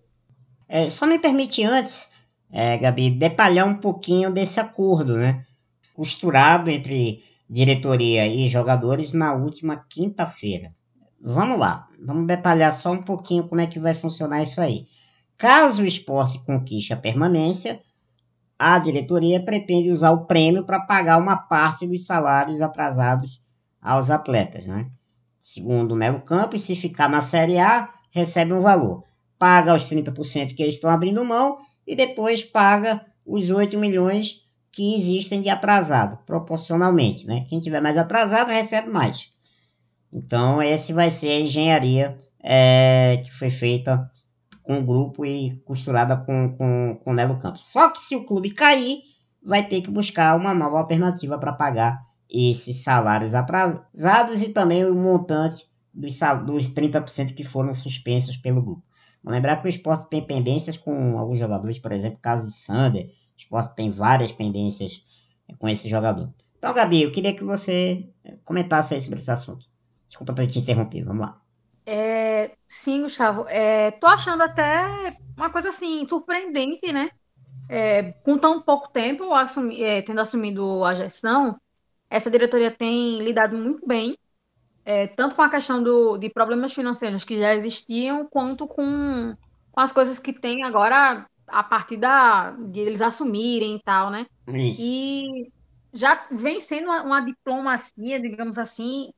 É, só me permite antes, é, Gabi, detalhar um pouquinho desse acordo, né? Costurado entre diretoria e jogadores na última quinta-feira. Vamos lá, vamos detalhar só um pouquinho como é que vai funcionar isso aí. Caso o esporte conquiste a permanência, a diretoria pretende usar o prêmio para pagar uma parte dos salários atrasados aos atletas. Né? Segundo o Melo Campos, se ficar na Série A, recebe um valor. Paga os 30% que eles estão abrindo mão e depois paga os 8 milhões que existem de atrasado, proporcionalmente. Né? Quem tiver mais atrasado recebe mais. Então, esse vai ser a engenharia é, que foi feita com o grupo e costurada com, com, com o Nelo Campos. Só que se o clube cair, vai ter que buscar uma nova alternativa para pagar esses salários atrasados e também o montante dos, dos 30% que foram suspensos pelo grupo. Vamos lembrar que o esporte tem pendências com alguns jogadores, por exemplo, o caso de Sander. O esporte tem várias pendências com esse jogador. Então, Gabi, eu queria que você comentasse aí sobre esse assunto. Desculpa por te interromper, vamos lá. É, sim, Gustavo. É, tô achando até uma coisa assim surpreendente, né? É, com tão pouco tempo assumi, é, tendo assumido a gestão, essa diretoria tem lidado muito bem, é, tanto com a questão do, de problemas financeiros que já existiam, quanto com, com as coisas que tem agora a partir da, de eles assumirem e tal, né? Isso. E já vem sendo uma, uma diplomacia, digamos assim,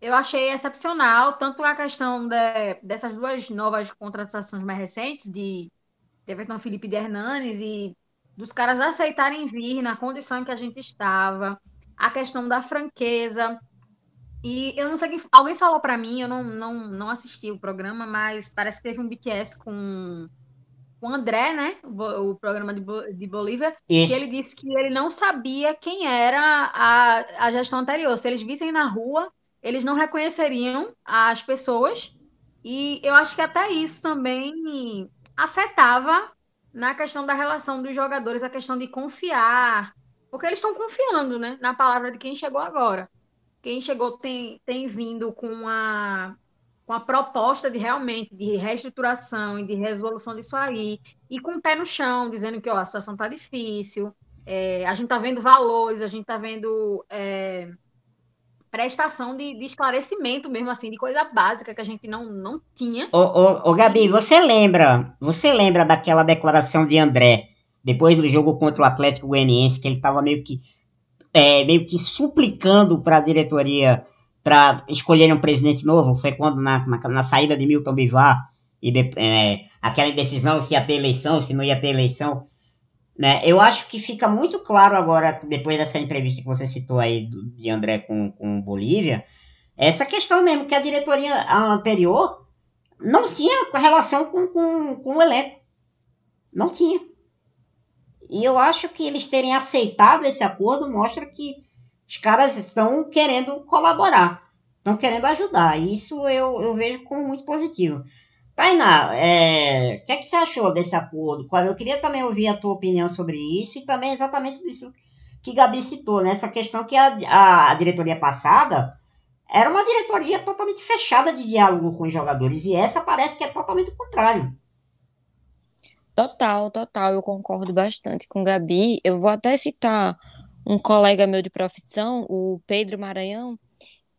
eu achei excepcional, tanto a questão de, dessas duas novas contratações mais recentes, de Everton Felipe de Hernanes, e dos caras aceitarem vir na condição em que a gente estava, a questão da franqueza. E eu não sei quem. Alguém falou para mim, eu não, não, não assisti o programa, mas parece que teve um BTS com o André, né? O, o programa de, de Bolívia, Isso. que ele disse que ele não sabia quem era a, a gestão anterior. Se eles vissem na rua, eles não reconheceriam as pessoas, e eu acho que até isso também afetava na questão da relação dos jogadores, a questão de confiar, porque eles estão confiando né, na palavra de quem chegou agora. Quem chegou tem, tem vindo com a, com a proposta de realmente de reestruturação e de resolução disso aí, e com o pé no chão, dizendo que ó, a situação está difícil, é, a gente está vendo valores, a gente está vendo. É, prestação de, de, esclarecimento mesmo, assim, de coisa básica que a gente não, não tinha. Ô, ô, ô, Gabi, você lembra, você lembra daquela declaração de André, depois do jogo contra o Atlético Goianiense, que ele estava meio que, é, meio que suplicando para a diretoria para escolher um presidente novo? Foi quando, na, na, na saída de Milton Bivar, e de, é, aquela indecisão se ia ter eleição, se não ia ter eleição, né? Eu acho que fica muito claro agora, depois dessa entrevista que você citou aí do, de André com, com Bolívia, essa questão mesmo, que a diretoria anterior não tinha relação com, com, com o elenco. Não tinha. E eu acho que eles terem aceitado esse acordo mostra que os caras estão querendo colaborar, estão querendo ajudar. Isso eu, eu vejo como muito positivo. Tainá, é, o que, é que você achou desse acordo? Eu queria também ouvir a tua opinião sobre isso e também exatamente isso que Gabi citou, né? Essa questão que a, a, diretoria passada era uma diretoria totalmente fechada de diálogo com os jogadores e essa parece que é totalmente o contrário. Total, total, eu concordo bastante com Gabi. Eu vou até citar um colega meu de profissão, o Pedro Maranhão,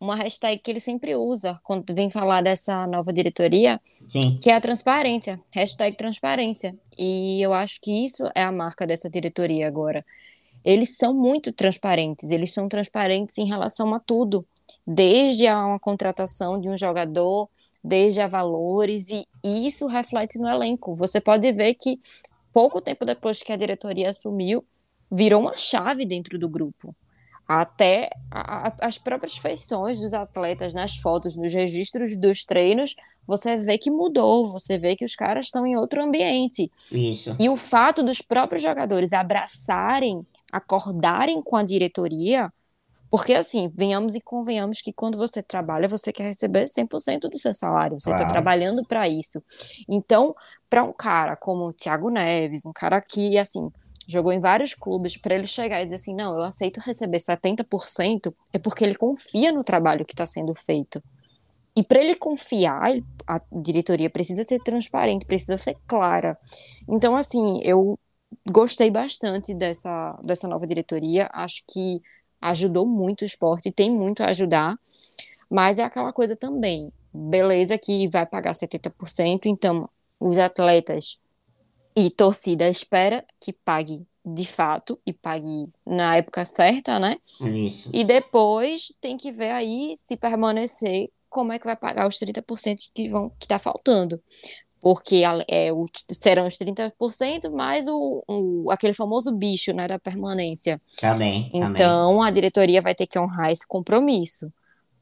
uma hashtag que ele sempre usa quando vem falar dessa nova diretoria, Sim. que é a transparência, hashtag transparência. E eu acho que isso é a marca dessa diretoria agora. eles são muito transparentes, eles são transparentes em relação a tudo, desde a uma contratação de um jogador, desde a valores, e isso reflete no elenco. Você pode ver que pouco tempo depois que a diretoria assumiu, virou uma chave dentro do grupo. Até a, a, as próprias feições dos atletas nas fotos, nos registros dos treinos, você vê que mudou, você vê que os caras estão em outro ambiente. Isso. E o fato dos próprios jogadores abraçarem, acordarem com a diretoria, porque assim, venhamos e convenhamos que quando você trabalha, você quer receber 100% do seu salário, você está Claro. trabalhando para isso. Então, para um cara como o Thiago Neves, um cara que, assim, jogou em vários clubes, para ele chegar e dizer assim: não, eu aceito receber 70%, é porque ele confia no trabalho que está sendo feito. E para ele confiar, a diretoria precisa ser transparente, precisa ser clara. Então, assim, eu gostei bastante dessa, dessa nova diretoria. Acho que ajudou muito o esporte, tem muito a ajudar. Mas é aquela coisa também. Beleza que vai pagar 70%, então os atletas e torcida espera que pague de fato e pague na época certa, né? Isso. E depois tem que ver aí se permanecer como é que vai pagar os 30% que vão que tá faltando. Porque é, o, serão os 30% mais o, o, aquele famoso bicho né, da permanência. Também. Então a diretoria vai ter que honrar esse compromisso.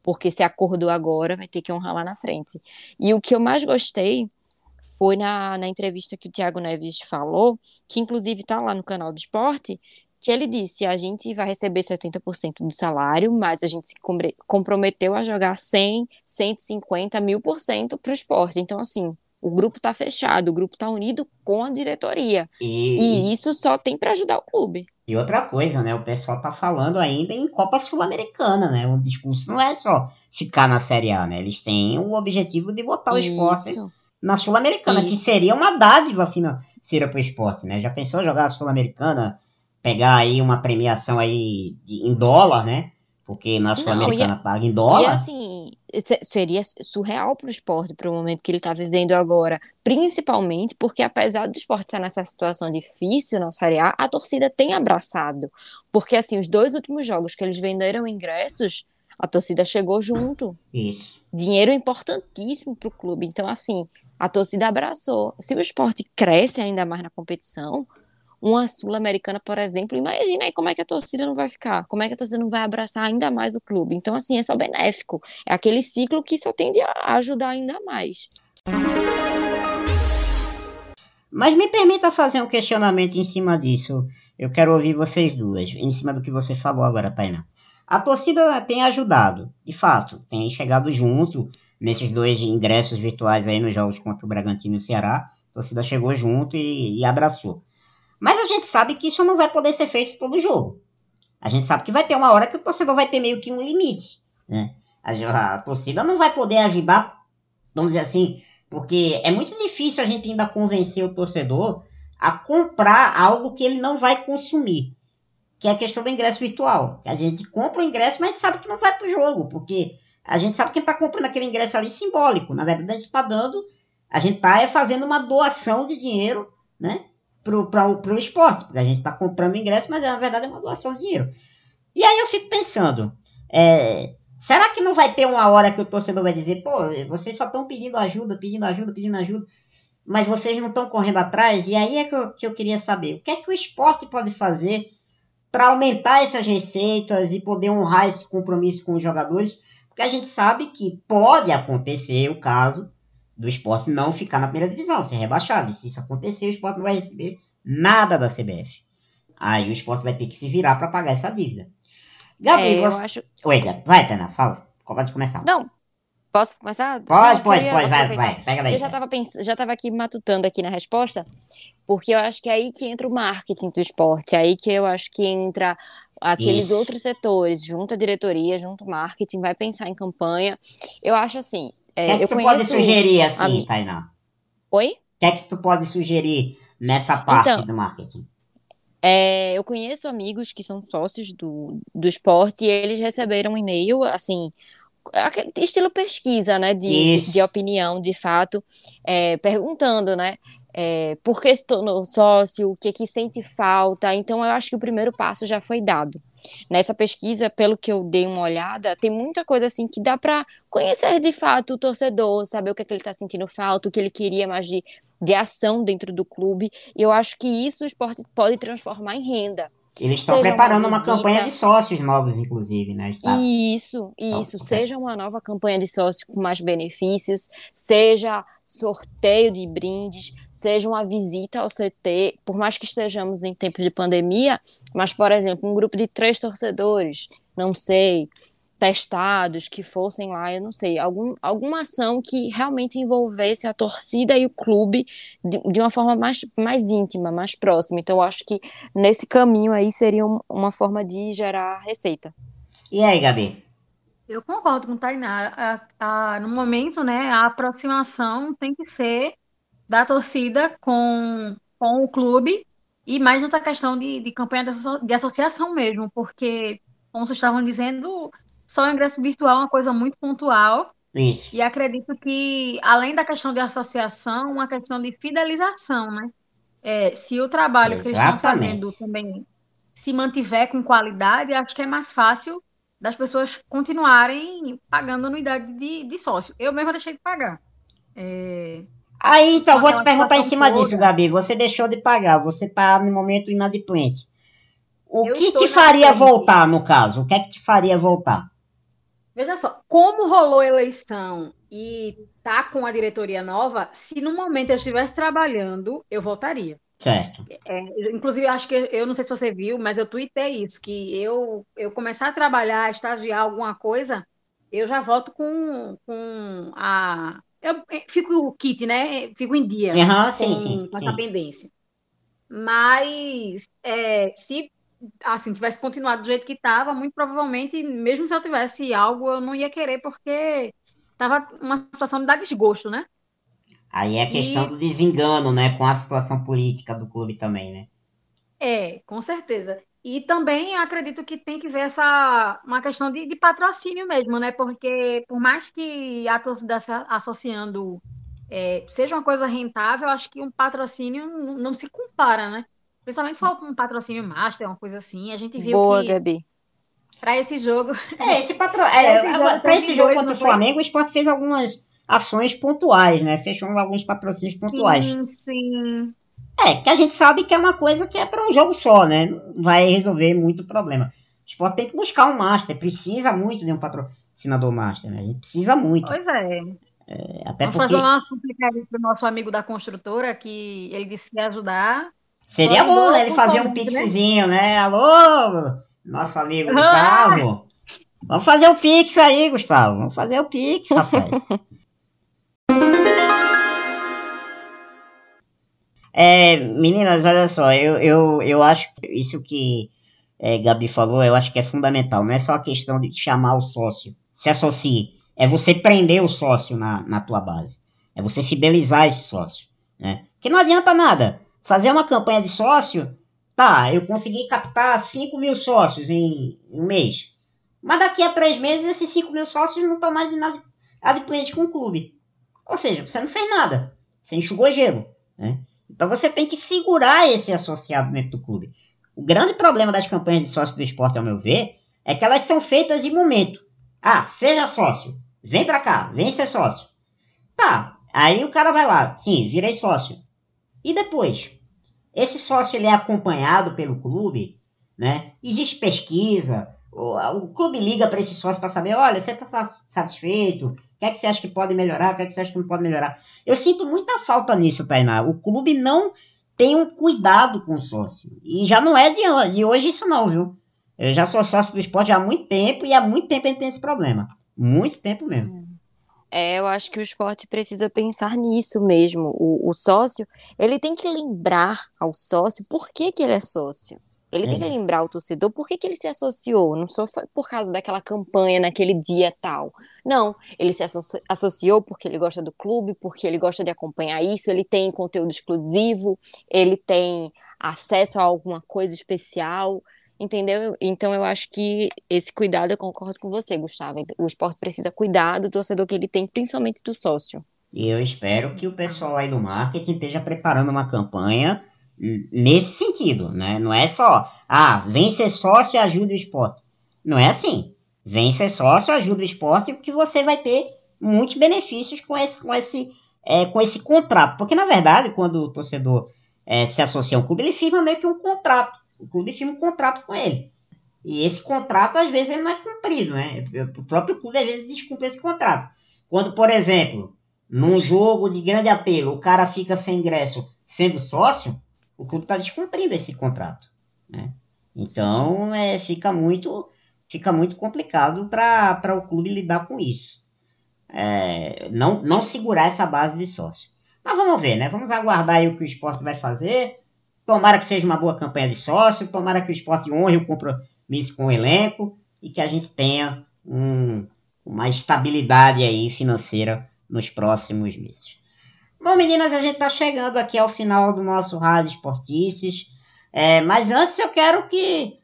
Porque se acordou agora, vai ter que honrar lá na frente. E o que eu mais gostei foi na, na entrevista que o Thiago Neves falou, que inclusive está lá no canal do esporte, que ele disse: a gente vai receber 70% do salário, mas a gente se comprometeu a jogar 100, 150 mil por cento para o esporte. Então, assim, o grupo está fechado, o grupo está unido com a diretoria. E, E isso só tem para ajudar o clube. e outra coisa, né? O pessoal tá falando ainda em Copa Sul-Americana, né? O discurso não é só ficar na Série A, né? Eles têm o objetivo de botar o esporte na Sul-Americana, que seria uma dádiva financeira pro esporte, né? Já pensou jogar a Sul-Americana, pegar aí uma premiação aí de- em dólar, né? Porque na Sul-Americana paga em E dólar. assim, se- seria surreal para o esporte, para o momento que ele está vivendo agora. Principalmente porque, apesar do esporte estar nessa situação difícil na Série A, a torcida tem abraçado. Porque, assim, os dois últimos jogos que eles venderam ingressos, a torcida chegou junto. Isso. Dinheiro importantíssimo para o clube. Então, assim, a torcida abraçou. Se o esporte cresce ainda mais na competição, uma Sul-Americana, por exemplo, imagina aí como é que a torcida não vai ficar, como é que a torcida não vai abraçar ainda mais o clube. Então, assim, é só benéfico. É aquele ciclo que só tende a ajudar ainda mais. Mas me permita fazer um questionamento em cima disso. Eu quero ouvir vocês duas, em cima do que você falou agora, Tainá. A torcida tem ajudado, de fato, tem chegado junto nesses dois ingressos virtuais aí nos jogos contra o Bragantino e o Ceará. A torcida chegou junto e, e abraçou. Mas a gente sabe que isso não vai poder ser feito todo jogo. A gente sabe que vai ter uma hora que o torcedor vai ter meio que um limite. Né? A, a torcida não vai poder ajudar, vamos dizer assim, porque é muito difícil a gente ainda convencer o torcedor a comprar algo que ele não vai consumir. Que é a questão do ingresso virtual. A gente compra o ingresso, mas a gente sabe que não vai pro jogo, porque a gente sabe que está comprando aquele ingresso ali simbólico. Na verdade, a gente está dando, a gente está é fazendo uma doação de dinheiro, né? Pra, pro esporte, porque a gente está comprando ingresso, mas na verdade é uma doação de dinheiro. E aí eu fico pensando, é, será que não vai ter uma hora que o torcedor vai dizer, pô, vocês só estão pedindo ajuda, pedindo ajuda, pedindo ajuda, mas vocês não estão correndo atrás? E aí é que eu, que eu queria saber, o que é que o esporte pode fazer para aumentar essas receitas e poder honrar esse compromisso com os jogadores? Porque a gente sabe que pode acontecer o caso do esporte não ficar na primeira divisão, ser rebaixado. E se isso acontecer, o esporte não vai receber nada da CBF. Aí o esporte vai ter que se virar para pagar essa dívida. Gabi, É, você... acho. Oi, Gabi. Vai, Tana, fala. Pode começar. Não, posso começar? Pode, pode, pode, vai, vai. Pega daí. Eu já estava pens... já tava aqui matutando aqui na resposta, porque eu acho que é aí que entra o marketing do esporte, é aí que eu acho que entra aqueles Isso. outros setores, junto à diretoria, junto ao marketing, vai pensar em campanha. Eu acho assim, O que é, é que eu tu conheço... pode sugerir assim, a Tainá? Oi? O que é que tu pode sugerir nessa parte Então, do marketing? É, eu conheço amigos que são sócios do, do esporte e eles receberam um e-mail, assim, aquele estilo pesquisa, né, de, de, de opinião, de fato, é, perguntando, né, é, por que se tornou sócio, o que, que sente falta. Então, eu acho que o primeiro passo já foi dado. Nessa pesquisa, pelo que eu dei uma olhada, tem muita coisa assim que dá para conhecer de fato o torcedor, saber o que, é que ele está sentindo falta, o que ele queria mais de, de ação dentro do clube. E eu acho que isso o esporte pode transformar em renda. Eles estão preparando uma, uma, campanha de sócios novos, inclusive, né? Está... Isso, isso. Então, seja uma nova campanha de sócios com mais benefícios, seja sorteio de brindes, seja uma visita ao CT, por mais que estejamos em tempos de pandemia, mas, por exemplo, um grupo de três torcedores, não sei, testados que fossem lá, eu não sei, algum, alguma ação que realmente envolvesse a torcida e o clube de, de uma forma mais, mais íntima, mais próxima. Então, eu acho que nesse caminho aí seria um, uma forma de gerar receita. E aí, Gabi? Eu concordo com o Tainá. A, a, no momento, né, a aproximação tem que ser da torcida com, com o clube e mais nessa questão de, de campanha de, de associação mesmo, porque, como vocês estavam dizendo, só o ingresso virtual é uma coisa muito pontual. Isso. E acredito que, além da questão de associação, uma questão de fidelização, né? É, se o trabalho Exatamente. que eles estão fazendo também se mantiver com qualidade, acho que é mais fácil das pessoas continuarem pagando anuidade de, de sócio. Eu mesmo deixei de pagar. É... Aí, então, vou te perguntar em cima toda. disso, Gabi. Você deixou de pagar, você está no momento inadimplente. O eu que te faria voltar, no caso? O que é que te faria voltar? Veja só, como rolou a eleição e tá com a diretoria nova, se no momento eu estivesse trabalhando, eu voltaria. Certo. É, inclusive, acho que eu não sei se você viu, mas eu tuitei isso, que eu, eu começar a trabalhar, estagiar alguma coisa, eu já volto com, com a. Eu fico o kit, né? Fico em dia uhum, com, sim, sim, com sim. essa pendência. Mas é, se assim, tivesse continuado do jeito que estava, muito provavelmente, mesmo se eu tivesse algo, eu não ia querer, porque estava uma situação de dar desgosto, né? Aí é a questão e... do desengano, né, com a situação política do clube também, né? É, com certeza. E também acredito que tem que ver essa uma questão de, de patrocínio mesmo, né? Porque por mais que a torcida associando é, seja uma coisa rentável, acho que um patrocínio não se compara, né? Principalmente se for um patrocínio master, uma coisa assim. A gente viu Boa, que. Gabi. Para esse jogo. É, esse patro... [laughs] é, para esse jogo contra o Flamengo, o Sport fez algumas ações pontuais, né? Fechou alguns patrocínios pontuais. Sim, sim. É, que a gente sabe que é uma coisa que é para um jogo só, né? Não vai resolver muito problema. O Sport tem que buscar um master, precisa muito de um patrocinador master, né? A gente precisa muito. Pois é. é até Vamos porque... fazer uma súplica para o nosso amigo da construtora, que ele disse que ia ajudar. Seria bom, né? Ele fazer um pixzinho, né? né? Alô, nosso amigo Gustavo. Vamos fazer o pix aí, Gustavo. Vamos fazer o pix, [laughs] rapaz. é, meninas, olha só, eu, eu, eu acho que isso que é, Gabi falou, eu acho que é fundamental. Não é só a questão de chamar o sócio, se associe. É você prender o sócio na, na tua base. É você fidelizar esse sócio. Né? Que não adianta nada fazer uma campanha de sócio, tá, eu consegui captar 5 mil sócios em um mês. Mas daqui a três meses esses 5 mil sócios não estão mais adimplentes com o clube. Ou seja, você não fez nada. Você enxugou gelo. Né? Então você tem que segurar esse associado dentro do clube. O grande problema das campanhas de sócio do esporte, ao meu ver, é que elas são feitas de momento. Ah, seja sócio. Vem pra cá, vem ser sócio. Tá, aí o cara vai lá. Sim, virei sócio. E depois? Esse sócio ele é acompanhado pelo clube, né? Existe pesquisa, o, o clube liga para esse sócio para saber, olha, você está satisfeito? O que é que você acha que pode melhorar? O que é que você acha que não pode melhorar? Eu sinto muita falta nisso, Tainá. O clube não tem um cuidado com o sócio. E já não é de, de hoje isso não, viu? Eu já sou sócio do esporte há muito tempo e há muito tempo a gente tem esse problema. Muito tempo mesmo. É, eu acho que o esporte precisa pensar nisso mesmo. O, o sócio, ele tem que lembrar ao sócio por que, que ele é sócio. Ele tem que uhum. lembrar ao torcedor por que, que ele se associou. Não só foi por causa daquela campanha naquele dia tal. Não, ele se associou porque ele gosta do clube, porque ele gosta de acompanhar isso, ele tem conteúdo exclusivo, ele tem acesso a alguma coisa especial. Entendeu? Então eu acho que esse cuidado, eu concordo com você, Gustavo. O esporte precisa cuidar do torcedor que ele tem, principalmente do sócio. E eu espero que o pessoal aí do marketing esteja preparando uma campanha nesse sentido, né? Não é só, ah, vem ser sócio e ajuda o esporte. Não é assim. Vem ser sócio, ajuda o esporte, porque você vai ter muitos benefícios com esse, com esse, é, com esse contrato. Porque, na verdade, quando o torcedor é, se associa a um clube, ele firma meio que um contrato. O clube firma um contrato com ele. E esse contrato, às vezes, ele não é cumprido, né? O próprio clube, às vezes, descumpre esse contrato. Quando, por exemplo, num jogo de grande apelo, o cara fica sem ingresso sendo sócio, o clube está descumprindo esse contrato. Né? Então, é, fica muito fica muito complicado para o clube lidar com isso. É, não, não segurar essa base de sócio. Mas vamos ver, né? Vamos aguardar o que o esporte vai fazer. Tomara que seja uma boa campanha de sócio, tomara que o esporte honre o compromisso com o elenco e que a gente tenha um, uma estabilidade aí financeira nos próximos meses. Bom, meninas, a gente está chegando aqui ao final do nosso Rádio Esportices. É, mas antes eu quero que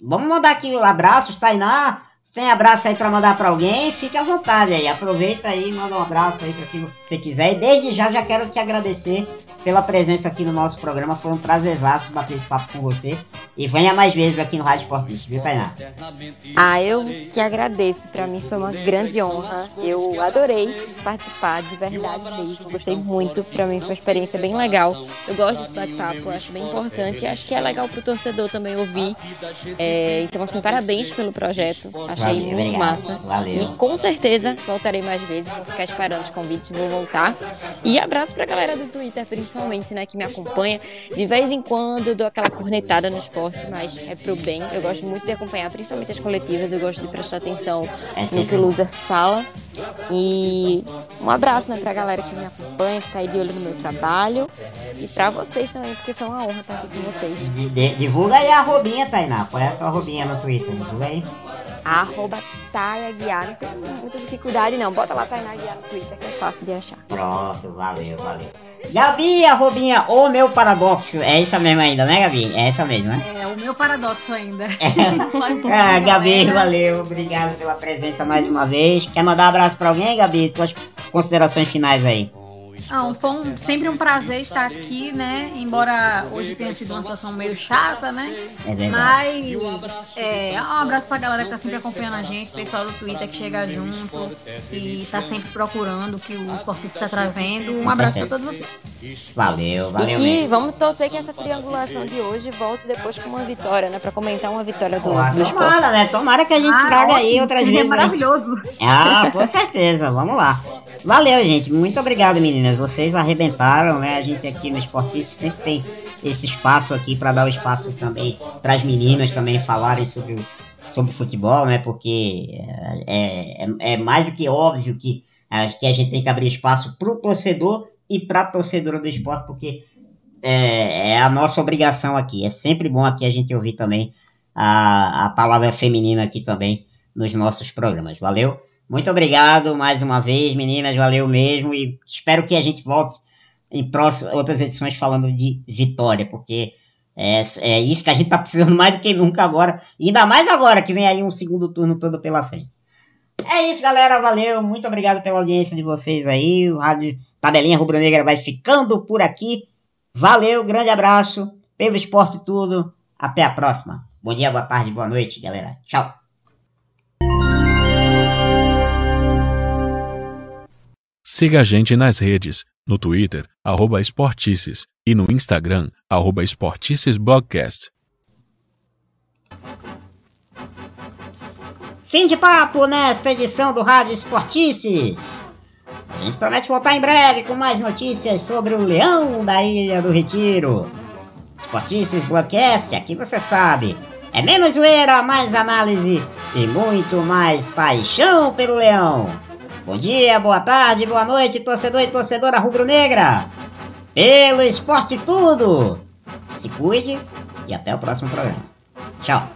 Vamos mandar aqui abraços, Tainá. Se tem abraço aí para mandar para alguém, fique à vontade aí. Aproveita aí, manda um abraço aí para quem você quiser. E desde já já quero te agradecer pela presença aqui no nosso programa. Foi um prazerzaço bater esse papo com você. E venha mais vezes aqui no Rádio Esportista, viu, Tainá? Ah, eu que agradeço. Para mim foi uma grande honra. Eu adorei participar, de verdade mesmo. Gostei muito. Para mim foi uma experiência bem legal. Eu gosto desse bate-papo, acho bem importante. Acho que é legal pro torcedor também ouvir. É, então, assim, parabéns pelo projeto. Achei Valeu, muito obrigado. massa. Valeu. E com certeza voltarei mais vezes. Vou ficar esperando os convites, vou voltar. E abraço pra galera do Twitter, principalmente, né, que me acompanha. De vez em quando eu dou aquela cornetada no esporte esporte, mas é pro bem. Eu gosto muito de acompanhar, principalmente as coletivas, eu gosto de prestar atenção no que o loser fala. E um abraço né, pra galera que me acompanha, que tá aí de olho no meu trabalho. E pra vocês também, porque foi uma honra estar aqui com vocês. Divulga aí a arrobinha, Tainá. Qual é a sua arrobinha no Twitter? Divulga aí. Arroba Taia Guiar. Não tem muita dificuldade, não. Bota lá Tainá Guiar no Twitter, que é fácil de achar. Pronto, valeu, valeu. Gabi, arrobinha, o meu paradoxo. É essa mesmo ainda, né, Gabi? É essa mesmo, né? É, o meu paradoxo ainda. É. [laughs] ah, Gabi, valeu. Obrigado pela presença mais uma vez. Quer mandar um abraço pra alguém, Gabi? Tuas considerações finais aí. Foi um, sempre um prazer estar aqui, né? Embora hoje tenha sido uma situação meio chata, né? É verdade. Mas é, um abraço pra galera que tá sempre acompanhando a gente, pessoal do Twitter que chega junto e tá sempre procurando o que o esportista tá trazendo. Um abraço pra todos vocês. Valeu, valeu. E que mesmo. vamos torcer que essa triangulação de hoje volte depois com uma vitória, né? Pra comentar uma vitória do, Pô, do tomara, né? Tomara que a gente ah, traga aí outras vezes. É maravilhoso. Ah, com certeza. Vamos lá. Valeu, gente. Muito obrigado, meninas. Vocês arrebentaram, né? A gente aqui no Esportista sempre tem esse espaço aqui para dar o espaço também para as meninas também falarem sobre, sobre futebol, né? Porque é, é, é mais do que óbvio que, que a gente tem que abrir espaço para o torcedor e para a torcedora do esporte, porque é, é, a nossa obrigação aqui. É sempre bom aqui a gente ouvir também a, a palavra feminina aqui também nos nossos programas. Valeu? Muito obrigado mais uma vez, meninas, valeu mesmo. E espero que a gente volte em próximas, outras edições falando de vitória, porque é, é isso que a gente tá precisando mais do que nunca agora, e ainda mais agora que vem aí um segundo turno todo pela frente. É isso, galera, valeu, muito obrigado pela audiência de vocês aí, o Rádio Tabelinha Rubro Negra vai ficando por aqui, valeu, grande abraço, pelo esporte tudo, até a próxima. Bom dia, boa tarde, boa noite, galera, tchau. Siga a gente nas redes, no Twitter, arroba Esportices, e no Instagram, arroba Esporticesblogcast. Fim de papo nesta edição do Rádio Esportices. A gente promete voltar em breve com mais notícias sobre o Leão da Ilha do Retiro. Esportices Blogcast, aqui você sabe, é menos zoeira, mais análise e muito mais paixão pelo Leão. Bom dia, boa tarde, boa noite, torcedor e torcedora rubro-negra. Pelo esporte tudo. Se cuide e até o próximo programa. Tchau.